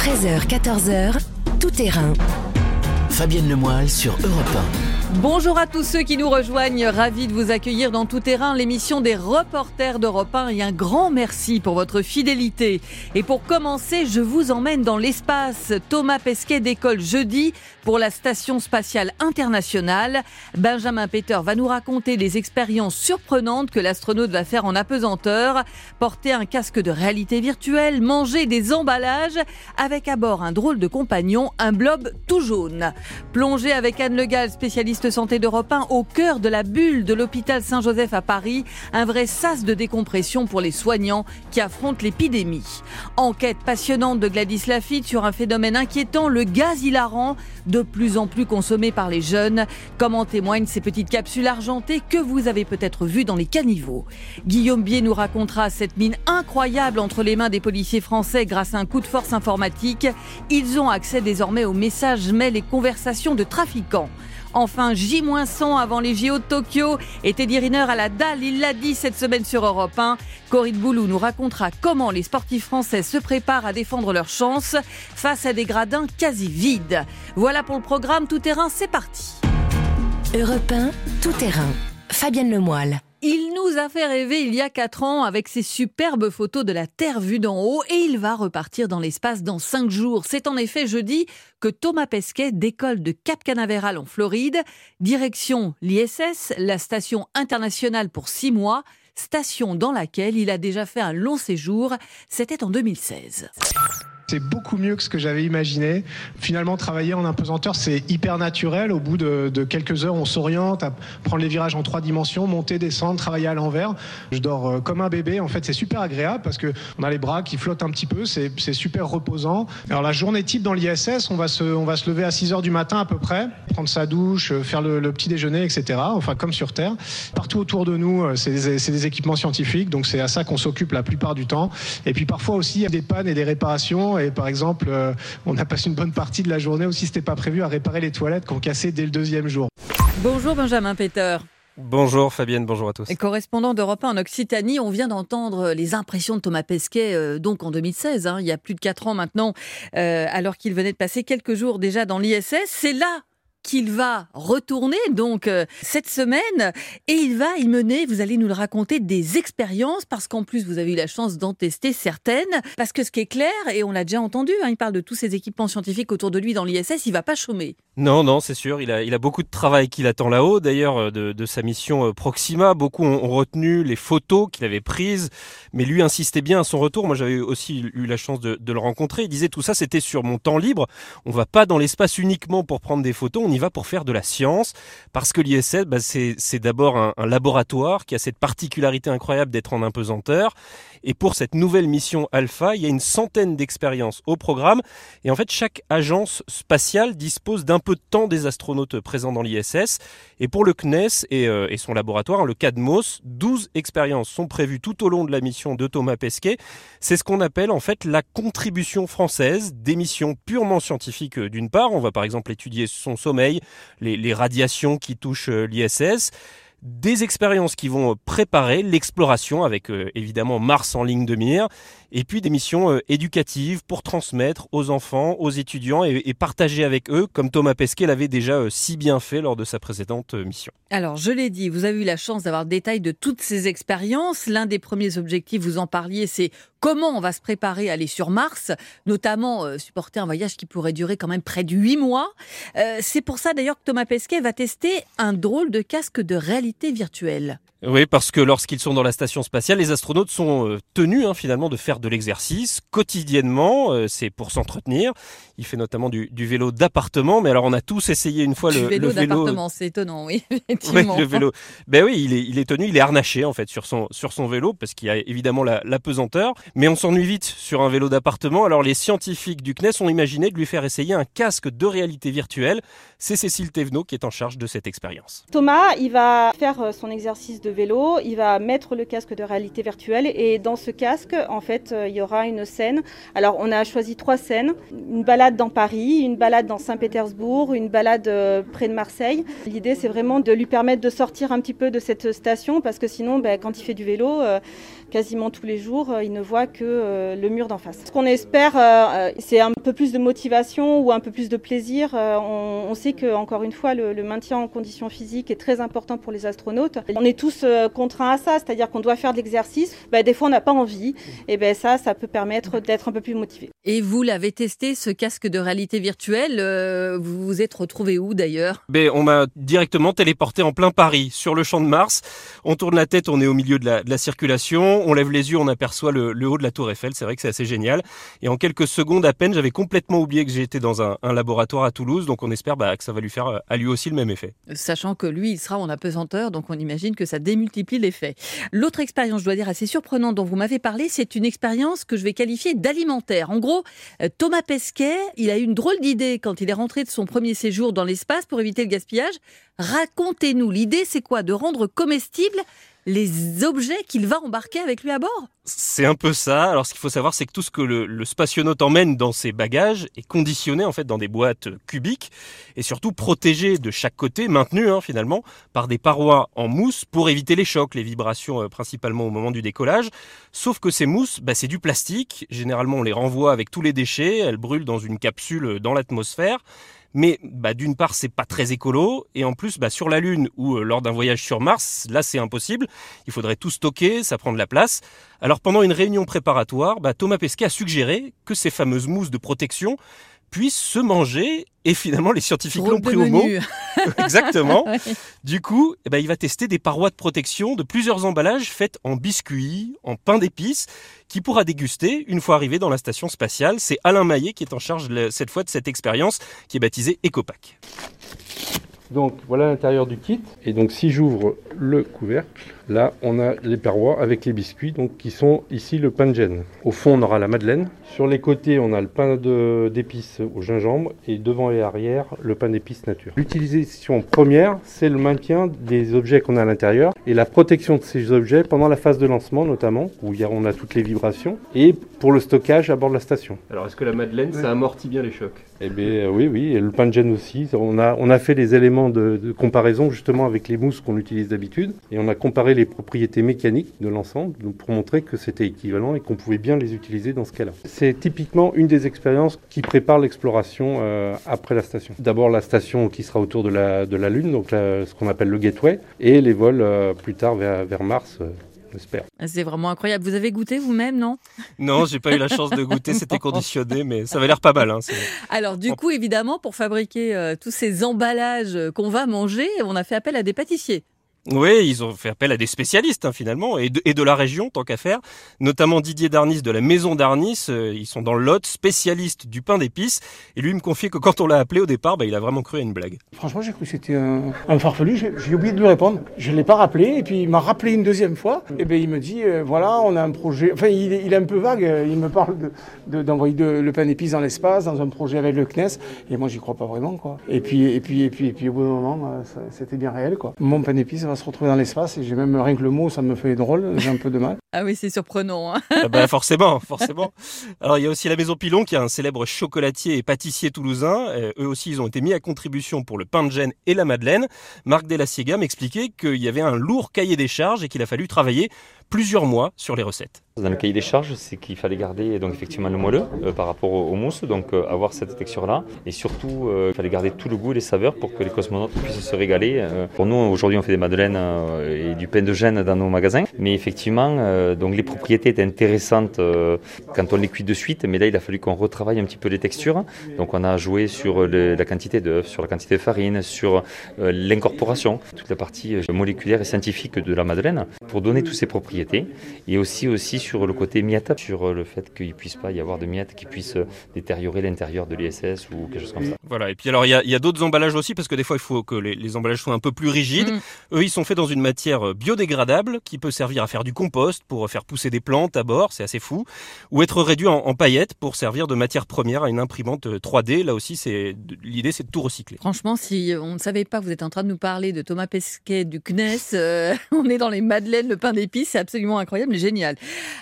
13h, 14h, tout terrain. Fabienne Lemoyle sur Europe Bonjour à tous ceux qui nous rejoignent, ravi de vous accueillir dans Tout Terrain, l'émission des reporters d'Europe 1 et un grand merci pour votre fidélité. Et pour commencer, je vous emmène dans l'espace. Thomas Pesquet décolle jeudi pour la Station spatiale internationale. Benjamin Peter va nous raconter les expériences surprenantes que l'astronaute va faire en apesanteur, porter un casque de réalité virtuelle, manger des emballages avec à bord un drôle de compagnon, un blob tout jaune. Plonger avec Anne Le Gall, santé d'Europe 1 au cœur de la bulle de l'hôpital Saint-Joseph à Paris, un vrai sas de décompression pour les soignants qui affrontent l'épidémie. Enquête passionnante de Gladys Lafitte sur un phénomène inquiétant, le gaz hilarant, de plus en plus consommé par les jeunes, comme en témoignent ces petites capsules argentées que vous avez peut-être vues dans les caniveaux. Guillaume Bier nous racontera cette mine incroyable entre les mains des policiers français grâce à un coup de force informatique. Ils ont accès désormais aux messages, mails et conversations de trafiquants. Enfin, J-100 avant les JO de Tokyo. Et Teddy Riner à la dalle, il l'a dit cette semaine sur Europe 1. Corinne Boulou nous racontera comment les sportifs français se préparent à défendre leur chance face à des gradins quasi vides. Voilà pour le programme Tout Terrain, c'est parti. Europe 1, Tout Terrain. Fabienne Lemoyle. Il nous a fait rêver il y a 4 ans avec ses superbes photos de la Terre vue d'en haut et il va repartir dans l'espace dans 5 jours. C'est en effet jeudi que Thomas Pesquet décolle de Cap Canaveral en Floride, direction l'ISS, la station internationale pour 6 mois, station dans laquelle il a déjà fait un long séjour. C'était en 2016. C'est beaucoup mieux que ce que j'avais imaginé. Finalement, travailler en impesanteur, c'est hyper naturel. Au bout de, quelques heures, on s'oriente à prendre les virages en trois dimensions, monter, descendre, travailler à l'envers. Je dors euh, comme un bébé. En fait, c'est super agréable parce que on a les bras qui flottent un petit peu. C'est super reposant. Alors, la journée type dans l'ISS, on va se, on va se lever à 6 heures du matin à peu près, prendre sa douche, euh, faire le, petit déjeuner, etc. Enfin, comme sur Terre. Partout autour de nous, euh, c'est des, des équipements scientifiques. Donc, c'est à ça qu'on s'occupe la plupart du temps. Et puis, parfois aussi, il y a des pannes et des réparations et par exemple, euh, on a passé une bonne partie de la journée aussi, c'était pas prévu, à réparer les toilettes qu'on cassait dès le deuxième jour. Bonjour Benjamin Peter. Bonjour Fabienne, bonjour à tous. Et correspondant d'Europe 1 en Occitanie, on vient d'entendre les impressions de Thomas Pesquet, euh, donc en 2016, hein, il y a plus de 4 ans maintenant, euh, alors qu'il venait de passer quelques jours déjà dans l'ISS. C'est là qu'il va retourner donc euh, cette semaine et il va y mener, vous allez nous le raconter, des expériences parce qu'en plus vous avez eu la chance d'en tester certaines. Parce que ce qui est clair, et on l'a déjà entendu, hein, il parle de tous ces équipements scientifiques autour de lui dans l'ISS, il va pas chômer. Non, non, c'est sûr, il a, beaucoup de travail qui l'attend là-haut. D'ailleurs, euh, de, sa mission euh, Proxima, beaucoup ont, retenu les photos qu'il avait prises, mais lui insistait bien à son retour. Moi, j'avais aussi eu la chance de, le rencontrer. Il disait tout ça, c'était sur mon temps libre. On va pas dans l'espace uniquement pour prendre des photos, y va pour faire de la science, parce que l'ISS, bah, c'est d'abord un, laboratoire qui a cette particularité incroyable d'être en impesanteur. Et pour cette nouvelle mission Alpha, il y a une centaine d'expériences au programme. Et en fait, chaque agence spatiale dispose d'un peu de temps des astronautes présents dans l'ISS. Et pour le CNES euh, et, son laboratoire, le CADMOS, 12 expériences sont prévues tout au long de la mission de Thomas Pesquet. C'est ce qu'on appelle en fait la contribution française des missions purement scientifiques euh, d'une part. On va par exemple étudier son sommeil, les, radiations qui touchent euh, l'ISS des expériences qui vont préparer l'exploration avec évidemment Mars en ligne de mire et puis des missions euh, éducatives pour transmettre aux enfants, aux étudiants et, partager avec eux, comme Thomas Pesquet l'avait déjà euh, si bien fait lors de sa précédente euh, mission. Alors, je l'ai dit, vous avez eu la chance d'avoir le détail de toutes ces expériences. L'un des premiers objectifs, vous en parliez, c'est comment on va se préparer à aller sur Mars, notamment supporter un voyage qui pourrait durer quand même près de huit mois. c'est pour ça d'ailleurs que Thomas Pesquet va tester un drôle de casque de réalité virtuelle. Oui, parce que lorsqu'ils sont dans la station spatiale, les astronautes sont tenus hein, finalement de faire de l'exercice quotidiennement. Euh, c'est pour s'entretenir. Il fait notamment du, vélo d'appartement. Mais alors, on a tous essayé une fois le, vélo. Le vélo d'appartement, c'est étonnant, oui. Effectivement. le vélo. Ben oui, il est, il est tenu, il est harnaché en fait sur son sur son vélo parce qu'il y a évidemment la, la pesanteur. Mais on s'ennuie vite sur un vélo d'appartement. Alors, les scientifiques du CNES ont imaginé de lui faire essayer un casque de réalité virtuelle. C'est Cécile Thévenot qui est en charge de cette expérience. Thomas, il va faire euh, son exercice de vélo, il va mettre le casque de réalité virtuelle et dans ce casque, en fait, euh, il y aura une scène. Alors, on a choisi trois scènes une balade dans Paris, une balade dans Saint-Pétersbourg, une balade euh, près de Marseille. L'idée, c'est vraiment de lui permettre de sortir un petit peu de cette station parce que sinon, ben, quand il fait du vélo, quasiment tous les jours, il ne voit que le mur d'en face. Ce qu'on espère, c'est un peu plus de motivation ou un peu plus de plaisir. On, sait que, encore une fois, le, maintien en conditions physiques est très important pour les astronautes. On est tous contraints à ça, c'est-à-dire qu'on doit faire de l'exercice. Ben, des fois, on n'a pas envie. Et ben ça, ça peut permettre d'être un peu plus motivé. Et vous l'avez testé, ce casque de réalité virtuelle. vous vous êtes retrouvé où d'ailleurs? Ben, On m'a directement téléporté en plein Paris, sur le champ de Mars. On tourne la tête, on est au milieu de la, circulation. On lève les yeux, on aperçoit le, haut de la tour Eiffel. C'est vrai que c'est assez génial. Et en quelques secondes à peine, j'avais complètement oublié que j'étais dans un, laboratoire à Toulouse. Donc on espère bah, que ça va lui faire euh, à lui aussi le même effet. Sachant que lui, il sera en apesanteur, donc on imagine que ça démultiplie l'effet. L'autre expérience, je dois dire, assez surprenante dont vous m'avez parlé, c'est une expérience que je vais qualifier d'alimentaire. En gros, euh, Thomas Pesquet, il a eu une drôle d'idée quand il est rentré de son premier séjour dans l'espace pour éviter le gaspillage. Racontez-nous, l'idée c'est quoi? De rendre comestibles les objets qu'il va embarquer avec lui à bord C'est un peu ça. Alors ce qu'il faut savoir, c'est que tout ce que le, le, spationaute emmène dans ses bagages est conditionné en fait dans des boîtes cubiques et surtout protégé de chaque côté, maintenu hein, finalement par des parois en mousse pour éviter les chocs, les vibrations euh, principalement au moment du décollage. Sauf que ces mousses, bah, c'est du plastique. Généralement, on les renvoie avec tous les déchets. Elles brûlent dans une capsule euh, dans l'atmosphère. Mais bah, d'une part, c'est pas très écolo, et en plus, bah, sur la Lune ou euh, lors d'un voyage sur Mars, là c'est impossible. Il faudrait tout stocker, ça prend de la place. Alors pendant une réunion préparatoire, bah, Thomas Pesquet a suggéré que ces fameuses mousses de protection puissent se manger et finalement les scientifiques l'ont pris au mot. Exactement. Du coup, eh ben, il va tester des parois de protection de plusieurs emballages faites en biscuits, en pain d'épices, qui pourra déguster une fois arrivé dans la station spatiale. C'est Alain Maillet qui est en charge cette fois de cette expérience qui est baptisée EcoPack. Donc voilà l'intérieur du kit. Et donc si j'ouvre le couvercle, là on a les parois avec les biscuits, donc qui sont ici le pain de gêne. Au fond on aura la madeleine. Sur les côtés on a le pain d'épices au gingembre et devant et arrière le pain d'épices nature. L'utilisation première c'est le maintien des objets qu'on a à l'intérieur et la protection de ces objets pendant la phase de lancement notamment, où on a toutes les vibrations, et pour le stockage à bord de la station. Alors est-ce que la madeleine ça amortit bien les chocs? Eh bien oui, oui, et le pain de gêne aussi. On a, on a fait des éléments de, comparaison justement avec les mousses qu'on utilise d'habitude. Et on a comparé les propriétés mécaniques de l'ensemble pour montrer que c'était équivalent et qu'on pouvait bien les utiliser dans ce cas-là. C'est typiquement une des expériences qui prépare l'exploration euh, après la station. D'abord la station qui sera autour de la, de la Lune, donc ce qu'on appelle le gateway, et les vols euh, plus tard vers, vers Mars. Euh, c'est vraiment incroyable. Vous avez goûté vous-même, non? Non, j'ai pas eu la chance de goûter. C'était conditionné, mais ça avait l'air pas mal. Hein, Alors, du coup, évidemment, pour fabriquer euh, tous ces emballages qu'on va manger, on a fait appel à des pâtissiers. Oui, ils ont fait appel à des spécialistes hein, finalement, et de, la région tant qu'à faire, notamment Didier Darnis de la maison Darnis, euh, ils sont dans le Lot, spécialiste du pain d'épices, et lui me confiait que quand on l'a appelé au départ, bah, il a vraiment cru à une blague. Franchement j'ai cru que c'était un, farfelu, j'ai oublié de lui répondre, je ne l'ai pas rappelé, et puis il m'a rappelé une deuxième fois, et ben il me dit, euh, voilà, on a un projet, enfin il, est un peu vague, il me parle d'envoyer de, le pain d'épices dans l'espace, dans un projet avec le CNES, et moi j'y crois pas vraiment quoi. Et puis, et puis, et puis, et puis au bout d'un moment, euh, c'était bien réel quoi. Mon pain d'épices va se retrouver dans l'espace et j'ai même rien que le mot, ça me fait drôle, j'ai un peu de mal. Ah oui, c'est surprenant. Hein ah bah forcément, forcément. Alors il y a aussi la Maison Pilon qui est un célèbre chocolatier et pâtissier toulousain. Euh, eux aussi, ils ont été mis à contribution pour le pain de gêne et la madeleine. Marc Delassiega m'expliquait qu'il y avait un lourd cahier des charges et qu'il a fallu travailler plusieurs mois sur les recettes. Dans le cahier des charges, c'est qu'il fallait garder donc effectivement le moelleux euh, par rapport au, mousse, donc euh, avoir cette texture-là. Et surtout, euh, il fallait garder tout le goût et les saveurs pour que les cosmonautes puissent se régaler. pour nous, aujourd'hui, on fait des madeleines et du pain de gêne dans nos magasins. Mais effectivement, donc les propriétés étaient intéressantes quand on les cuit de suite. Mais là, il a fallu qu'on retravaille un petit peu les textures. Donc on a joué sur la quantité d'œufs, sur la quantité de farine, sur l'incorporation, toute la partie moléculaire et scientifique de la madeleine pour donner toutes ces propriétés. Et aussi, aussi sur le côté miette, sur le fait qu'il ne puisse pas y avoir de miettes qui puissent détériorer l'intérieur de l'ISS ou quelque chose comme ça. Voilà, et puis alors il y a, d'autres emballages aussi, parce que des fois il faut que les, emballages soient un peu plus rigides. Mm. Eux, ils sont faits dans une matière biodégradable qui peut servir à faire du compost, pour faire pousser des plantes à bord, c'est assez fou, ou être réduit en, paillettes pour servir de matière première à une imprimante 3D. Là aussi, c'est l'idée, c'est de tout recycler. Franchement, si on ne savait pas, vous êtes en train de nous parler de Thomas Pesquet du CNES, euh, on est dans les madeleines, le pain d'épices, c'est absolument incroyable et génial.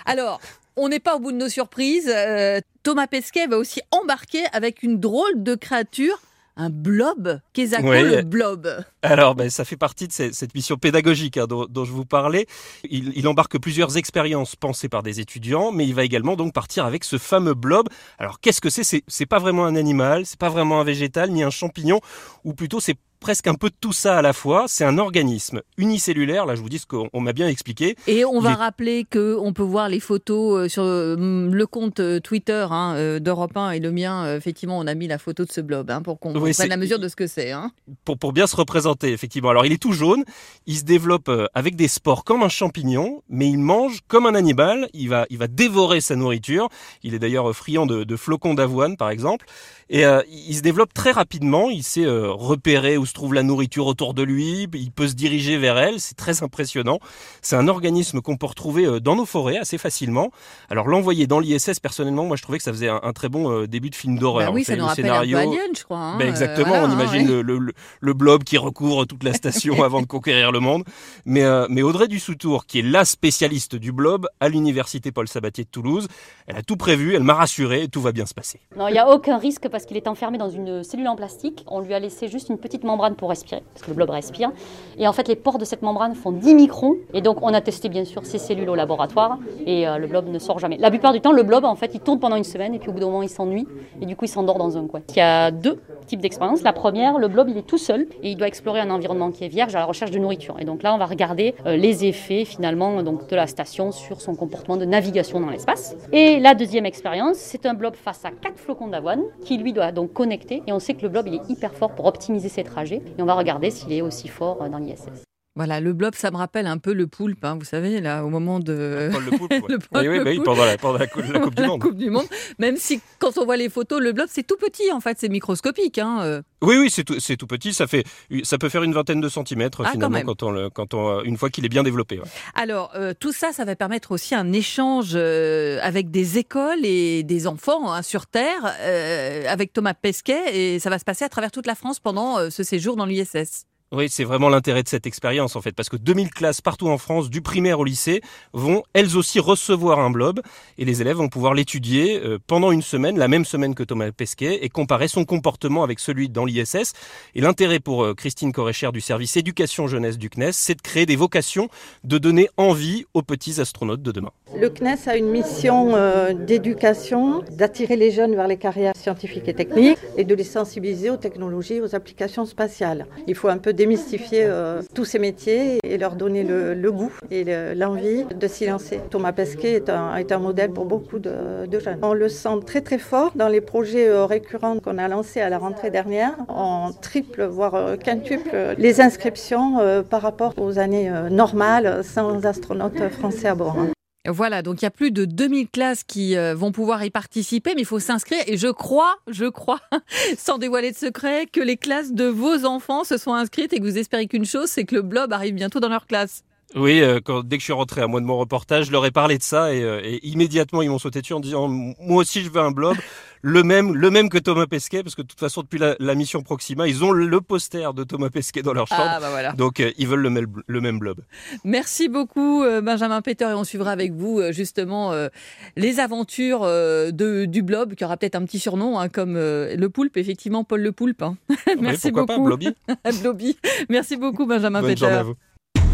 Alors, on n'est pas au bout de nos surprises. Euh, Thomas Pesquet va aussi embarquer avec une drôle de créature un blob. Qu'est-ce que Ouais. le blob? Alors, ben, ça fait partie de cette, cette mission pédagogique hein, dont, dont je vous parlais. Il, il embarque plusieurs expériences pensées par des étudiants, mais il va également donc partir avec ce fameux blob. Alors, qu'est-ce que c'est? C'est c'est pas vraiment un animal, c'est pas vraiment un végétal ni un champignon, ou plutôt c'est presque un peu de tout ça à la fois. C'est un organisme unicellulaire. Là, je vous dis ce qu'on on m'a bien expliqué. Et on Il va est- rappeler que on peut voir les photos euh, sur euh, le compte euh, Twitter hein, d'Europe 1 et le mien. effectivement, on a mis la photo de ce blob hein, pour qu'on Oui, prenne la mesure de ce que c'est. Hein. pour, pour bien se représenter, effectivement. Alors, il est tout jaune, il se développe avec des spores comme un champignon, mais il mange comme un animal, il va, il va dévorer sa nourriture. Il est d'ailleurs friand de, de flocons d'avoine, par exemple. Et euh, il se développe très rapidement, il sait euh, repérer où se trouve la nourriture autour de lui, il peut se diriger vers elle, c'est très impressionnant. C'est un organisme qu'on peut retrouver euh, dans nos forêts assez facilement. Alors, l'envoyer dans l'ISS, personnellement, moi, je trouvais que ça faisait un, un très bon euh, début de film d'horreur. Bah oui, ça nous le rappelle un peu scénario- Alien, je crois. hein, ben euh, exactement, voilà, on hein, imagine ouais. le, le- le- le blob qui recouvre toute la station avant de conquérir le monde. Mais, euh, mais Audrey Dussoutour, qui est la spécialiste du blob à l'université Paul Sabatier de Toulouse, elle a tout prévu, elle m'a rassuré, tout va bien se passer. Non, il n'y a aucun risque parce qu'il est enfermé dans une cellule en plastique. On lui a laissé juste une petite membrane pour respirer, parce que le blob respire. Et en fait, les pores de cette membrane font 10 microns. Et donc, on a testé bien sûr ces cellules au laboratoire. Et euh, le blob ne sort jamais. La plupart du temps, le blob, en fait, il tourne pendant une semaine. Et puis au bout d'un moment, il s'ennuie. Et du coup, il s'endort dans un coin. Il y a deux types d'expériences. La première, le blob, il est tout seul. Et il doit explorer un environnement qui est vierge à la recherche de nourriture. Et donc là, on va regarder euh, les effets finalement donc, de la station sur son comportement de navigation dans l'espace. Et la deuxième expérience, c'est un blob face à quatre flocons d'avoine qui lui doit donc connecter. Et on sait que le blob, il est hyper fort pour optimiser ses trajets. Et on va regarder s'il est aussi fort euh, dans l'ISS. Voilà, le blob, ça me rappelle un peu le poulpe, hein, vous savez, là, au moment de. Le Poulpe, ouais. Le Paul oui, oui, le bah oui, pendant la, pendant la, cou- la Coupe du Monde. Coupe du Monde. Même si, quand on voit les photos, le blob, c'est tout petit, en fait, c'est microscopique. Hein. euh. Oui, oui, c'est tout, tout petit, ça, fait, ça peut faire une vingtaine de centimètres Ah, finalement quand on, le- quand on, une fois qu'il est bien développé. ouais. Alors, euh, tout ça, ça va permettre aussi un échange euh, avec des écoles et des enfants hein, sur Terre, euh, avec Thomas Pesquet, et ça va se passer à travers toute la France pendant ce séjour dans l'ISS. Oui, c'est vraiment l'intérêt de cette expérience en fait, parce que 2000 classes partout en France, du primaire au lycée, vont elles aussi recevoir un blob et les élèves vont pouvoir l'étudier euh, pendant une semaine, la même semaine que Thomas Pesquet, et comparer son comportement avec celui dans l'ISS. Et l'intérêt pour euh, Christine Coréchère du service éducation jeunesse du CNES, c'est de créer des vocations, de donner envie aux petits astronautes de demain. Le CNES a une mission euh, d'éducation, d'attirer les jeunes vers les carrières scientifiques et techniques et de les sensibiliser aux technologies, aux applications spatiales. Il faut un peu démystifier euh, tous ces métiers et leur donner le, goût et le- l'envie de s'y lancer. Thomas Pesquet est un, modèle pour beaucoup de, jeunes. On le sent très très fort dans les projets euh, récurrents qu'on a lancés à la rentrée dernière. On triple, voire quintuple les inscriptions par rapport aux années normales sans astronautes français à bord. hein. Voilà, donc il y a plus de 2000 classes qui euh, vont pouvoir y participer, mais il faut s'inscrire. Et je crois, je crois, sans dévoiler de secret, que les classes de vos enfants se sont inscrites et que vous espérez qu'une chose, c'est que le blob arrive bientôt dans leur classe. Oui, euh, quand, dès que je suis rentré à moi de mon reportage, je leur ai parlé de ça et, euh, et immédiatement ils m'ont sauté dessus en disant moi aussi je veux un blob, le même, le même que Thomas Pesquet, parce que de toute façon depuis la, la mission Proxima, ils ont le poster de Thomas Pesquet dans leur chambre, Ah bah voilà. donc euh, ils veulent le, même- le même blob. Merci beaucoup euh, Benjamin Peter et on suivra avec vous euh, justement euh, les aventures euh, de, du blob qui aura peut-être un petit surnom hein, comme euh, le poulpe, effectivement Paul le poulpe. hein. Merci pas, beaucoup. Blobby. Blobby. Merci beaucoup Benjamin Bonne Peter.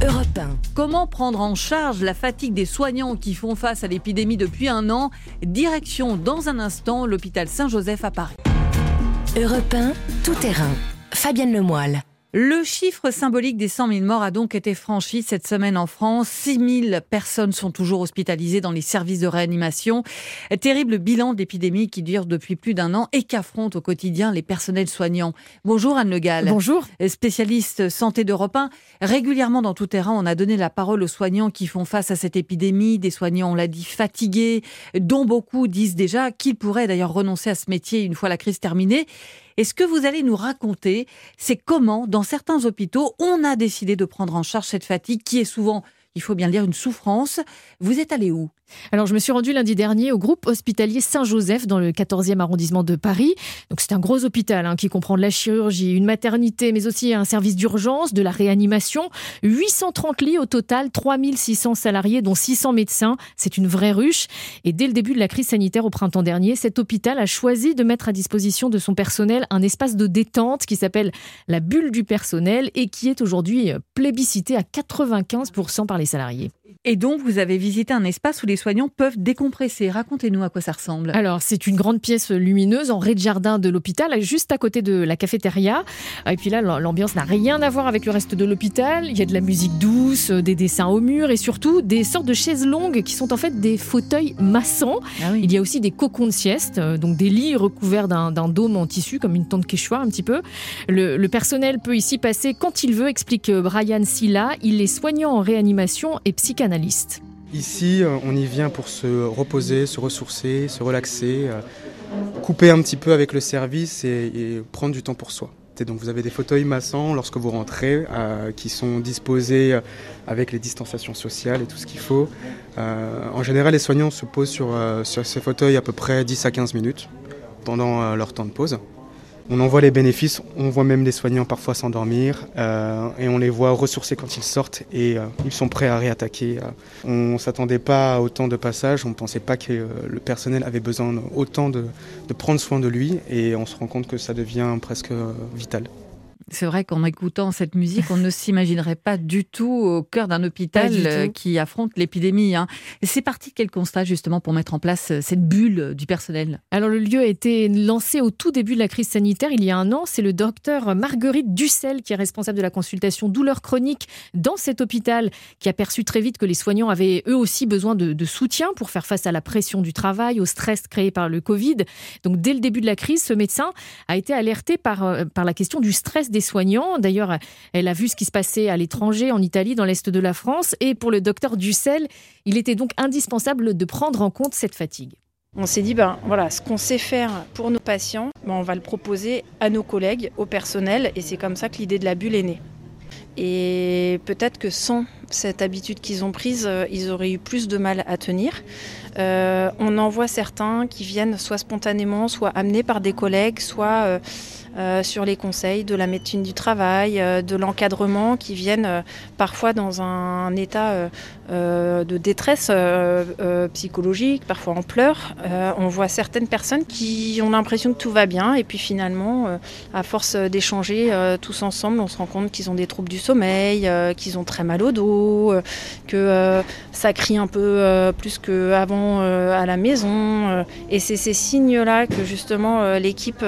Europe 1. Comment prendre en charge la fatigue des soignants qui font face à l'épidémie depuis un an? Direction dans un instant l'hôpital Saint-Joseph à Paris. Europe 1, tout terrain. Fabienne Lemoyle. Le chiffre symbolique des 100 000 morts a donc été franchi cette semaine en France. 6 000 personnes sont toujours hospitalisées dans les services de réanimation. Terrible bilan d'épidémie qui dure depuis plus d'un an et qu'affrontent au quotidien les personnels soignants. Bonjour Anne Le Gall. Bonjour. Spécialiste santé d'Europe 1. Régulièrement dans tout terrain, on a donné la parole aux soignants qui font face à cette épidémie. Des soignants, on l'a dit, fatigués, dont beaucoup disent déjà qu'ils pourraient d'ailleurs renoncer à ce métier une fois la crise terminée. Et ce que vous allez nous raconter, c'est comment, dans certains hôpitaux, on a décidé de prendre en charge cette fatigue qui est souvent, il faut bien le dire, une souffrance. Vous êtes allé où? Alors, je me suis rendue lundi dernier au groupe hospitalier Saint-Joseph dans le 14e arrondissement de Paris. Donc, c'est un gros hôpital hein, qui comprend de la chirurgie, une maternité, mais aussi un service d'urgence, de la réanimation. 830 lits au total, 3600 salariés, dont 600 médecins. C'est une vraie ruche. Et dès le début de la crise sanitaire au printemps dernier, cet hôpital a choisi de mettre à disposition de son personnel un espace de détente qui s'appelle la bulle du personnel et qui est aujourd'hui plébiscité à 95% par les salariés. Et donc, vous avez visité un espace où les soignants peuvent décompresser. Racontez-nous à quoi ça ressemble. Alors, c'est une grande pièce lumineuse en rez-de-jardin de l'hôpital, juste à côté de la cafétéria. Et puis là, l'ambiance n'a rien à voir avec le reste de l'hôpital. Il y a de la musique douce, des dessins au mur et surtout des sortes de chaises longues qui sont en fait des fauteuils massants. Ah Il y a aussi des cocons de sieste, euh, donc des lits recouverts d'un dôme en tissu, comme une tente quechua un petit peu. Le, le personnel peut ici passer quand il veut, explique Brian Silla. Il est soignant en réanimation et Ici, euh, on y vient pour se reposer, se ressourcer, se relaxer, euh, couper un petit peu avec le service et, prendre du temps pour soi. Donc vous avez des fauteuils massants lorsque vous rentrez euh, qui sont disposés avec les distanciations sociales et tout ce qu'il faut. En général, les soignants se posent sur, sur ces fauteuils à peu près 10 à 15 minutes pendant leur temps de pause. On en voit les bénéfices, on voit même les soignants parfois s'endormir euh, et on les voit ressourcer quand ils sortent et euh, ils sont prêts à réattaquer. On ne s'attendait pas à autant de passages, on ne pensait pas que euh, le personnel avait besoin autant de, prendre soin de lui et on se rend compte que ça devient presque vital. C'est vrai qu'en écoutant cette musique, on ne s'imaginerait pas du tout au cœur d'un hôpital qui affronte l'épidémie. Hein. C'est parti de quel constat justement pour mettre en place cette bulle du personnel? Alors le lieu a été lancé au tout début de la crise sanitaire il y a un an. C'est le docteur Marguerite Dussel qui est responsable de la consultation douleurs chroniques dans cet hôpital qui a perçu très vite que les soignants avaient eux aussi besoin de, de soutien pour faire face à la pression du travail, au stress créé par le Covid. Donc dès le début de la crise, ce médecin a été alerté par, par la question du stress des soignants. D'ailleurs, elle a vu ce qui se passait à l'étranger, en Italie, dans l'Est de la France. Et pour le docteur Dussel, il était donc indispensable de prendre en compte cette fatigue. On s'est dit, ben voilà, ce qu'on sait faire pour nos patients, ben, on va le proposer à nos collègues, au personnel, et c'est comme ça que l'idée de la bulle est née. Et peut-être que sans cette habitude qu'ils ont prise, ils auraient eu plus de mal à tenir. Euh, on en voit certains qui viennent soit spontanément, soit amenés par des collègues, soit euh, euh, sur les conseils de la médecine du travail, euh, de l'encadrement, qui viennent euh, parfois dans un, un état de détresse psychologique, parfois en pleurs. on voit certaines personnes qui ont l'impression que tout va bien et puis finalement, à force d'échanger tous ensemble, on se rend compte qu'ils ont des troubles du sommeil, qu'ils ont très mal au dos, que ça crie un peu plus qu'avant à la maison. et c'est ces signes-là que justement l'équipe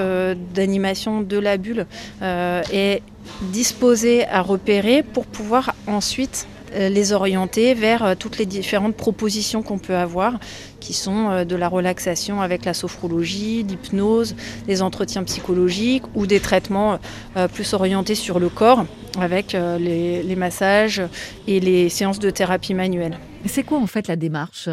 d'animation de la bulle euh, est disposée à repérer pour pouvoir ensuite euh, les orienter vers euh, toutes les différentes propositions qu'on peut avoir, qui sont euh, de la relaxation avec la sophrologie, l'hypnose, des entretiens psychologiques ou des traitements plus orientés sur le corps avec les, les massages et les séances de thérapie manuelle. C'est quoi en fait la démarche?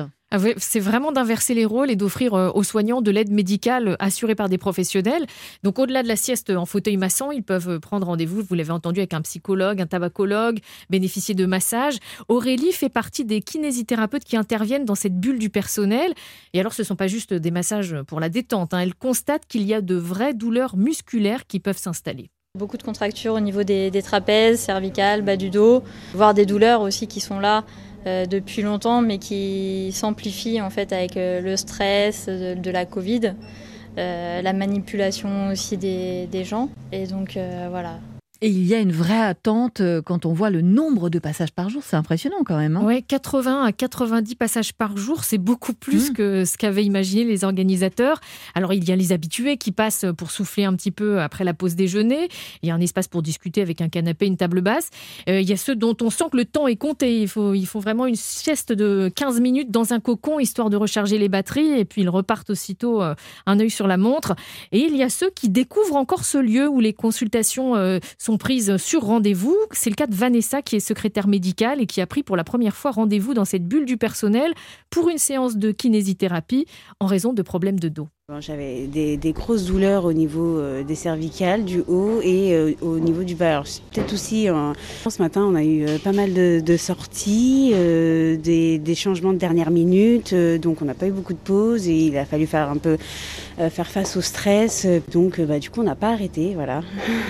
C'est vraiment d'inverser les rôles et d'offrir euh, aux soignants de l'aide médicale assurée par des professionnels. Donc, au-delà de la sieste en fauteuil massant, ils peuvent euh, prendre rendez-vous, vous l'avez entendu, avec un psychologue, un tabacologue, bénéficier de massages. Aurélie fait partie des kinésithérapeutes qui interviennent dans cette bulle du personnel. Et alors, ce ne sont pas juste des massages pour la détente. Hein. Elle constate qu'il y a de vraies douleurs musculaires qui peuvent s'installer. Beaucoup de contractures au niveau des trapèzes, cervicales, bas du dos, voire des douleurs aussi qui sont là euh, depuis longtemps, mais qui s'amplifie en fait avec euh, le stress de, la Covid, euh, la manipulation aussi des, des gens. Et donc voilà, et il y a une vraie attente euh, quand on voit le nombre de passages par jour. C'est impressionnant quand même. Hein oui, 80 à 90 passages par jour, c'est beaucoup plus mmh. que ce qu'avaient imaginé les organisateurs. Alors, il y a les habitués qui passent pour souffler un petit peu après la pause déjeuner. Il y a un espace pour discuter avec un canapé, une table basse. Euh, il y a ceux dont on sent que le temps est compté. Il faut, il faut vraiment une sieste de 15 minutes dans un cocon, histoire de recharger les batteries. Et puis, ils repartent aussitôt euh, un œil sur la montre. Et il y a ceux qui découvrent encore ce lieu où les consultations euh, sont sont prises sur rendez-vous. C'est le cas de Vanessa qui est secrétaire médicale et qui a pris pour la première fois rendez-vous dans cette bulle du personnel pour une séance de kinésithérapie en raison de problèmes de dos. J'avais des, grosses douleurs au niveau euh, des cervicales, du haut et euh, au niveau du bas. Peut-être aussi, ce matin, on a eu pas mal de, sorties, des, changements de dernière minute, donc on n'a pas eu beaucoup de pauses et il a fallu faire un peu faire face au stress. Donc, bah, du coup, on n'a pas arrêté, voilà.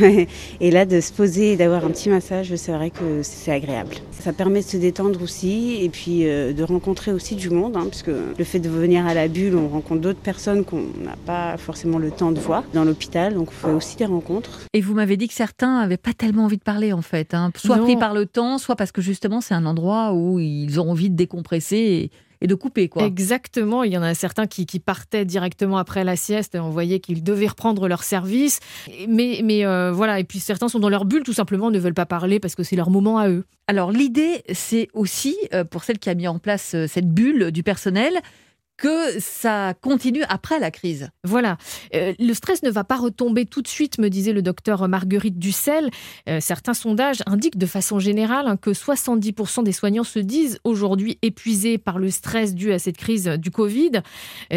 et là, de se poser et d'avoir un petit massage, c'est vrai que c'est agréable. Ça permet de se détendre aussi et puis de rencontrer aussi du monde, hein, puisque le fait de venir à la bulle, on rencontre d'autres personnes on n'a pas forcément le temps de voir dans l'hôpital, donc on fait aussi des rencontres. Et vous m'avez dit que certains n'avaient pas tellement envie de parler en fait, hein. soit pris par le temps, soit parce que justement c'est un endroit où ils ont envie de décompresser et de couper. Quoi. Exactement. Il y en a certains qui, partaient directement après la sieste. On voyait qu'ils devaient reprendre leur service. Mais, mais euh, voilà. Et puis certains sont dans leur bulle, tout simplement, ne veulent pas parler parce que c'est leur moment à eux. Alors l'idée, c'est aussi, euh, pour celle qui a mis en place euh, cette bulle du personnel, que ça continue après la crise. Voilà. Euh, le stress ne va pas retomber tout de suite, me disait le docteur Marguerite Dussel. Euh, certains sondages indiquent de façon générale hein, que 70% des soignants se disent aujourd'hui épuisés par le stress dû à cette crise du Covid.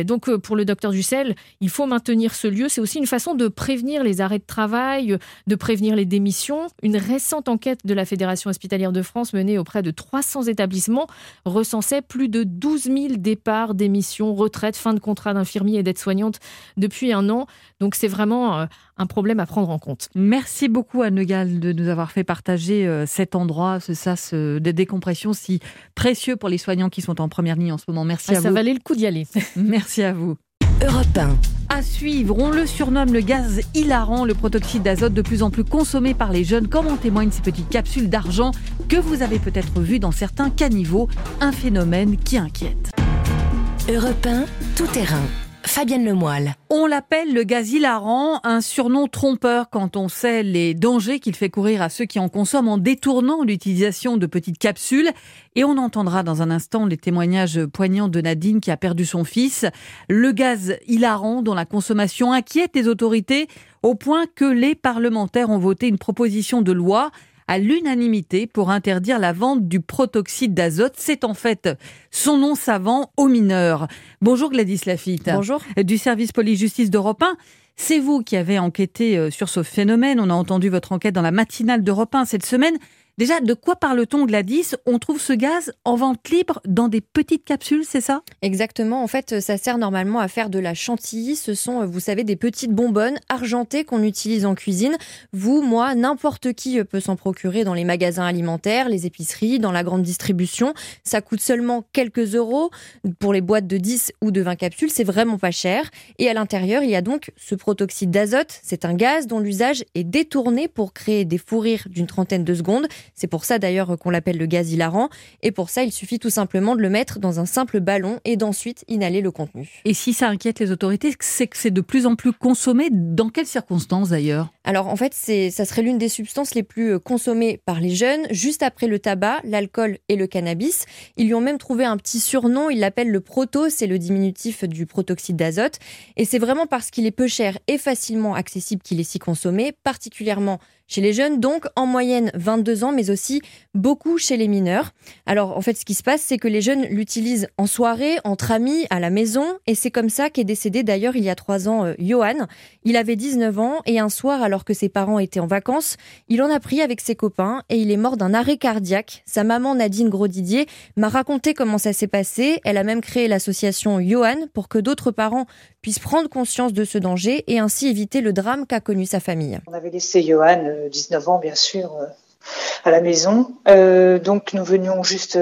donc euh, pour le docteur Dussel, il faut maintenir ce lieu. C'est aussi une façon de prévenir les arrêts de travail, de prévenir les démissions. Une récente enquête de la Fédération hospitalière de France menée auprès de 300 établissements recensait plus de 12 000 départs d'émissions retraite, fin de contrat d'infirmier et d'aide-soignante depuis un an. Donc c'est vraiment euh, un problème à prendre en compte. Merci beaucoup Anne Gall de nous avoir fait partager euh, cet endroit, ce sas de décompression si précieux pour les soignants qui sont en première ligne en ce moment. Merci ah, à vous. Ça valait le coup d'y aller. Merci à vous. Europe 1. À suivre, on le surnomme le gaz hilarant, le protoxyde d'azote de plus en plus consommé par les jeunes, comme en témoignent ces petites capsules d'argent que vous avez peut-être vues dans certains caniveaux, un phénomène qui inquiète. Europe 1, tout terrain. Fabienne Lemoyle. On l'appelle le gaz hilarant, un surnom trompeur quand on sait les dangers qu'il fait courir à ceux qui en consomment en détournant l'utilisation de petites capsules. Et on entendra dans un instant les témoignages poignants de Nadine qui a perdu son fils. Le gaz hilarant dont la consommation inquiète les autorités au point que les parlementaires ont voté une proposition de loi à l'unanimité pour interdire la vente du protoxyde d'azote. C'est en fait son nom savant aux mineurs. Bonjour Gladys Lafitte. Bonjour. Du service police-justice d'Europe 1. C'est vous qui avez enquêté euh, sur ce phénomène. On a entendu votre enquête dans la matinale d'Europe 1 cette semaine. Déjà, de quoi parle-t-on, Gladys? On trouve ce gaz en vente libre dans des petites capsules, c'est ça? Exactement. En fait, ça sert normalement à faire de la chantilly. Ce sont, vous savez, des petites bonbonnes argentées qu'on utilise en cuisine. Vous, moi, n'importe qui peut s'en procurer dans les magasins alimentaires, les épiceries, dans la grande distribution. Ça coûte seulement quelques euros pour les boîtes de 10 ou de 20 capsules. C'est vraiment pas cher. Et à l'intérieur, il y a donc ce protoxyde d'azote. C'est un gaz dont l'usage est détourné pour créer des fous rires d'une trentaine de secondes. C'est pour ça d'ailleurs qu'on l'appelle le gaz hilarant. Et pour ça, il suffit tout simplement de le mettre dans un simple ballon et d'ensuite inhaler le contenu. Et si ça inquiète les autorités, c'est que c'est de plus en plus consommé. Dans quelles circonstances d'ailleurs? Alors en fait, ça serait l'une des substances les plus euh, consommées par les jeunes, juste après le tabac, l'alcool et le cannabis. Ils lui ont même trouvé un petit surnom, ils l'appellent le proto, c'est le diminutif du protoxyde d'azote. Et c'est vraiment parce qu'il est peu cher et facilement accessible qu'il est si consommé, particulièrement chez les jeunes, donc en moyenne 22 ans, mais aussi beaucoup chez les mineurs. Alors en fait, ce qui se passe, c'est que les jeunes l'utilisent en soirée, entre amis, à la maison, et c'est comme ça qu'est décédé d'ailleurs il y a trois ans euh, Johan. Il avait 19 ans et un soir, alors que ses parents étaient en vacances, il en a pris avec ses copains et il est mort d'un arrêt cardiaque. Sa maman Nadine Grosdidier m'a raconté comment ça s'est passé. Elle a même créé l'association Johan pour que d'autres parents puissent prendre conscience de ce danger et ainsi éviter le drame qu'a connu sa famille. On avait laissé Johan, 19 euh, ans bien sûr, euh, à la maison. Euh, donc nous venions juste,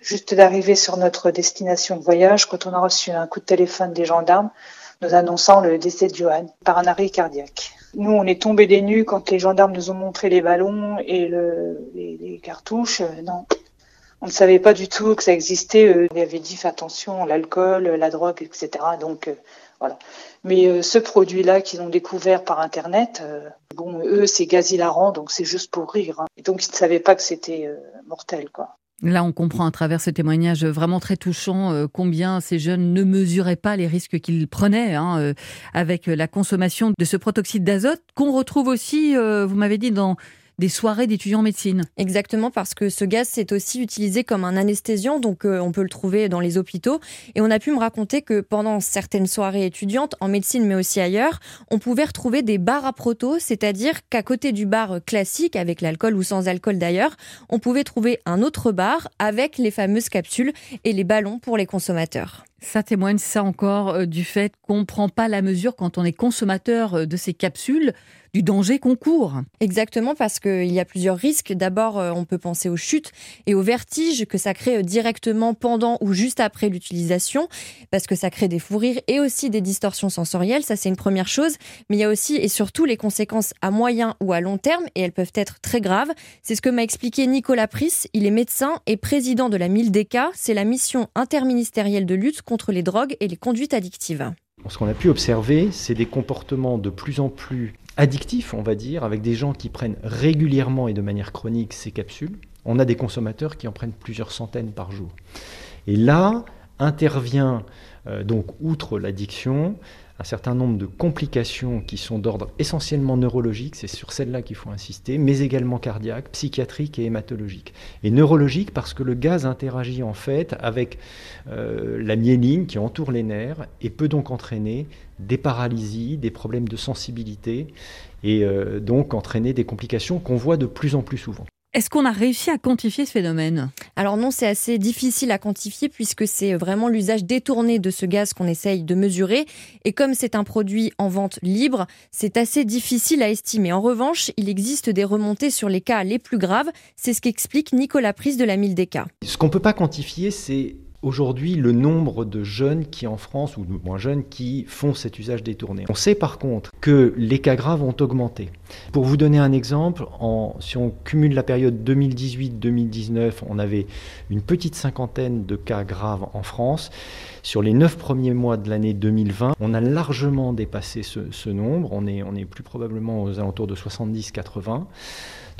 juste d'arriver sur notre destination de voyage quand on a reçu un coup de téléphone des gendarmes nous annonçant le décès de Johan par un arrêt cardiaque. Nous, on est tombés des nues quand les gendarmes nous ont montré les ballons et le, les, cartouches. non, on ne savait pas du tout que ça existait. Il avait dit fais attention, l'alcool, la drogue, etc. Donc voilà. Mais euh, ce produit-là qu'ils ont découvert par Internet, euh, bon, eux, c'est gaz hilarant, donc c'est juste pour rire. Hein. Et donc, ils ne savaient pas que c'était euh, mortel, quoi. Là, on comprend à travers ce témoignage vraiment très touchant combien ces jeunes ne mesuraient pas les risques qu'ils prenaient hein, avec la consommation de ce protoxyde d'azote qu'on retrouve aussi, vous m'avez dit, dans des soirées d'étudiants en médecine. Exactement, parce que ce gaz, c'est aussi utilisé comme un anesthésiant, donc euh, on peut le trouver dans les hôpitaux. Et on a pu me raconter que pendant certaines soirées étudiantes, en médecine mais aussi ailleurs, on pouvait retrouver des bars à proto, c'est-à-dire qu'à côté du bar classique, avec l'alcool ou sans alcool d'ailleurs, on pouvait trouver un autre bar avec les fameuses capsules et les ballons pour les consommateurs. Ça témoigne ça encore euh, du fait qu'on ne prend pas la mesure quand on est consommateur euh, de ces capsules du danger qu'on court. Exactement, parce qu'il y a plusieurs risques. D'abord, euh, on peut penser aux chutes et aux vertiges que ça crée directement pendant ou juste après l'utilisation, parce que ça crée des fous rires et aussi des distorsions sensorielles. Ça, c'est une première chose. Mais il y a aussi et surtout les conséquences à moyen ou à long terme, et elles peuvent être très graves. C'est ce que m'a expliqué Nicolas Pris. Il est médecin et président de la MILDECA. C'est la mission interministérielle de lutte contre les drogues et les conduites addictives. Ce qu'on a pu observer, c'est des comportements de plus en plus addictifs, on va dire, avec des gens qui prennent régulièrement et de manière chronique ces capsules. On a des consommateurs qui en prennent plusieurs centaines par jour. Et là intervient euh, donc, outre l'addiction, un certain nombre de complications qui sont d'ordre essentiellement neurologique, c'est sur celles-là qu'il faut insister, mais également cardiaque, psychiatrique et hématologique. Et neurologique parce que le gaz interagit en fait avec euh, la myéline qui entoure les nerfs et peut donc entraîner des paralysies, des problèmes de sensibilité et euh, donc entraîner des complications qu'on voit de plus en plus souvent. Est-ce qu'on a réussi à quantifier ce phénomène? Alors non, c'est assez difficile à quantifier puisque c'est vraiment l'usage détourné de ce gaz qu'on essaye de mesurer. Et comme c'est un produit en vente libre, c'est assez difficile à estimer. En revanche, il existe des remontées sur les cas les plus graves. C'est ce qu'explique Nicolas Prise de la Mildeka. Ce qu'on ne peut pas quantifier, c'est aujourd'hui le nombre de jeunes qui en France, ou moins jeunes, qui font cet usage détourné. On sait par contre que les cas graves ont augmenté. Pour vous donner un exemple, si on cumule la période 2018-2019, on avait une petite cinquantaine de cas graves en France. Sur les neuf premiers mois de l'année 2020, on a largement dépassé ce, nombre. On est plus probablement aux alentours de 70-80.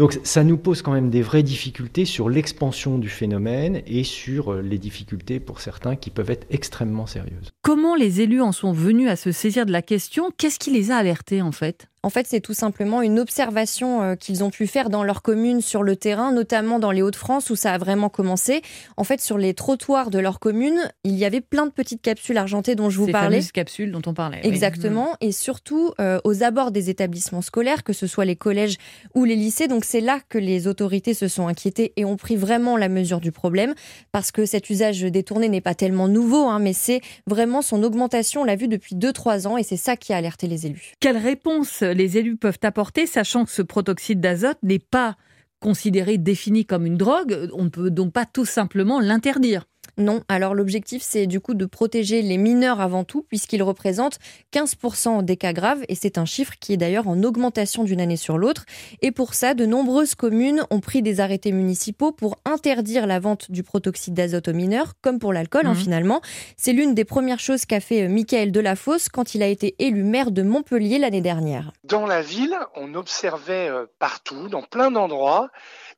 Donc ça nous pose quand même des vraies difficultés sur l'expansion du phénomène et sur euh, les difficultés pour certains qui peuvent être extrêmement sérieuses. Comment les élus en sont venus à se saisir de la question? Qu'est-ce qui les a alertés en fait? En fait, c'est tout simplement une observation euh, qu'ils ont pu faire dans leur commune sur le terrain, notamment dans les Hauts-de-France où ça a vraiment commencé. En fait, sur les trottoirs de leur commune, il y avait plein de petites capsules argentées dont je vous Ces parlais. Ces capsules dont on parlait. Exactement. Et surtout euh, aux abords des établissements scolaires, que ce soit les collèges ou les lycées. Donc c'est là que les autorités se sont inquiétées et ont pris vraiment la mesure du problème parce que cet usage détourné n'est pas tellement nouveau, hein, mais c'est vraiment son augmentation. On l'a vu depuis 2-3 ans et c'est ça qui a alerté les élus. Quelle réponse les élus peuvent apporter, sachant que ce protoxyde d'azote n'est pas considéré, défini comme une drogue, on ne peut donc pas tout simplement l'interdire. Non, alors l'objectif c'est du coup de protéger les mineurs avant tout puisqu'ils représentent 15% des cas graves et c'est un chiffre qui est d'ailleurs en augmentation d'une année sur l'autre. Et pour ça, de nombreuses communes ont pris des arrêtés municipaux pour interdire la vente du protoxyde d'azote aux mineurs, comme pour l'alcool hein, Mhm. finalement. C'est l'une des premières choses qu'a fait euh, Michael Delafosse quand il a été élu maire de Montpellier l'année dernière. Dans la ville, on observait euh, partout, dans plein d'endroits,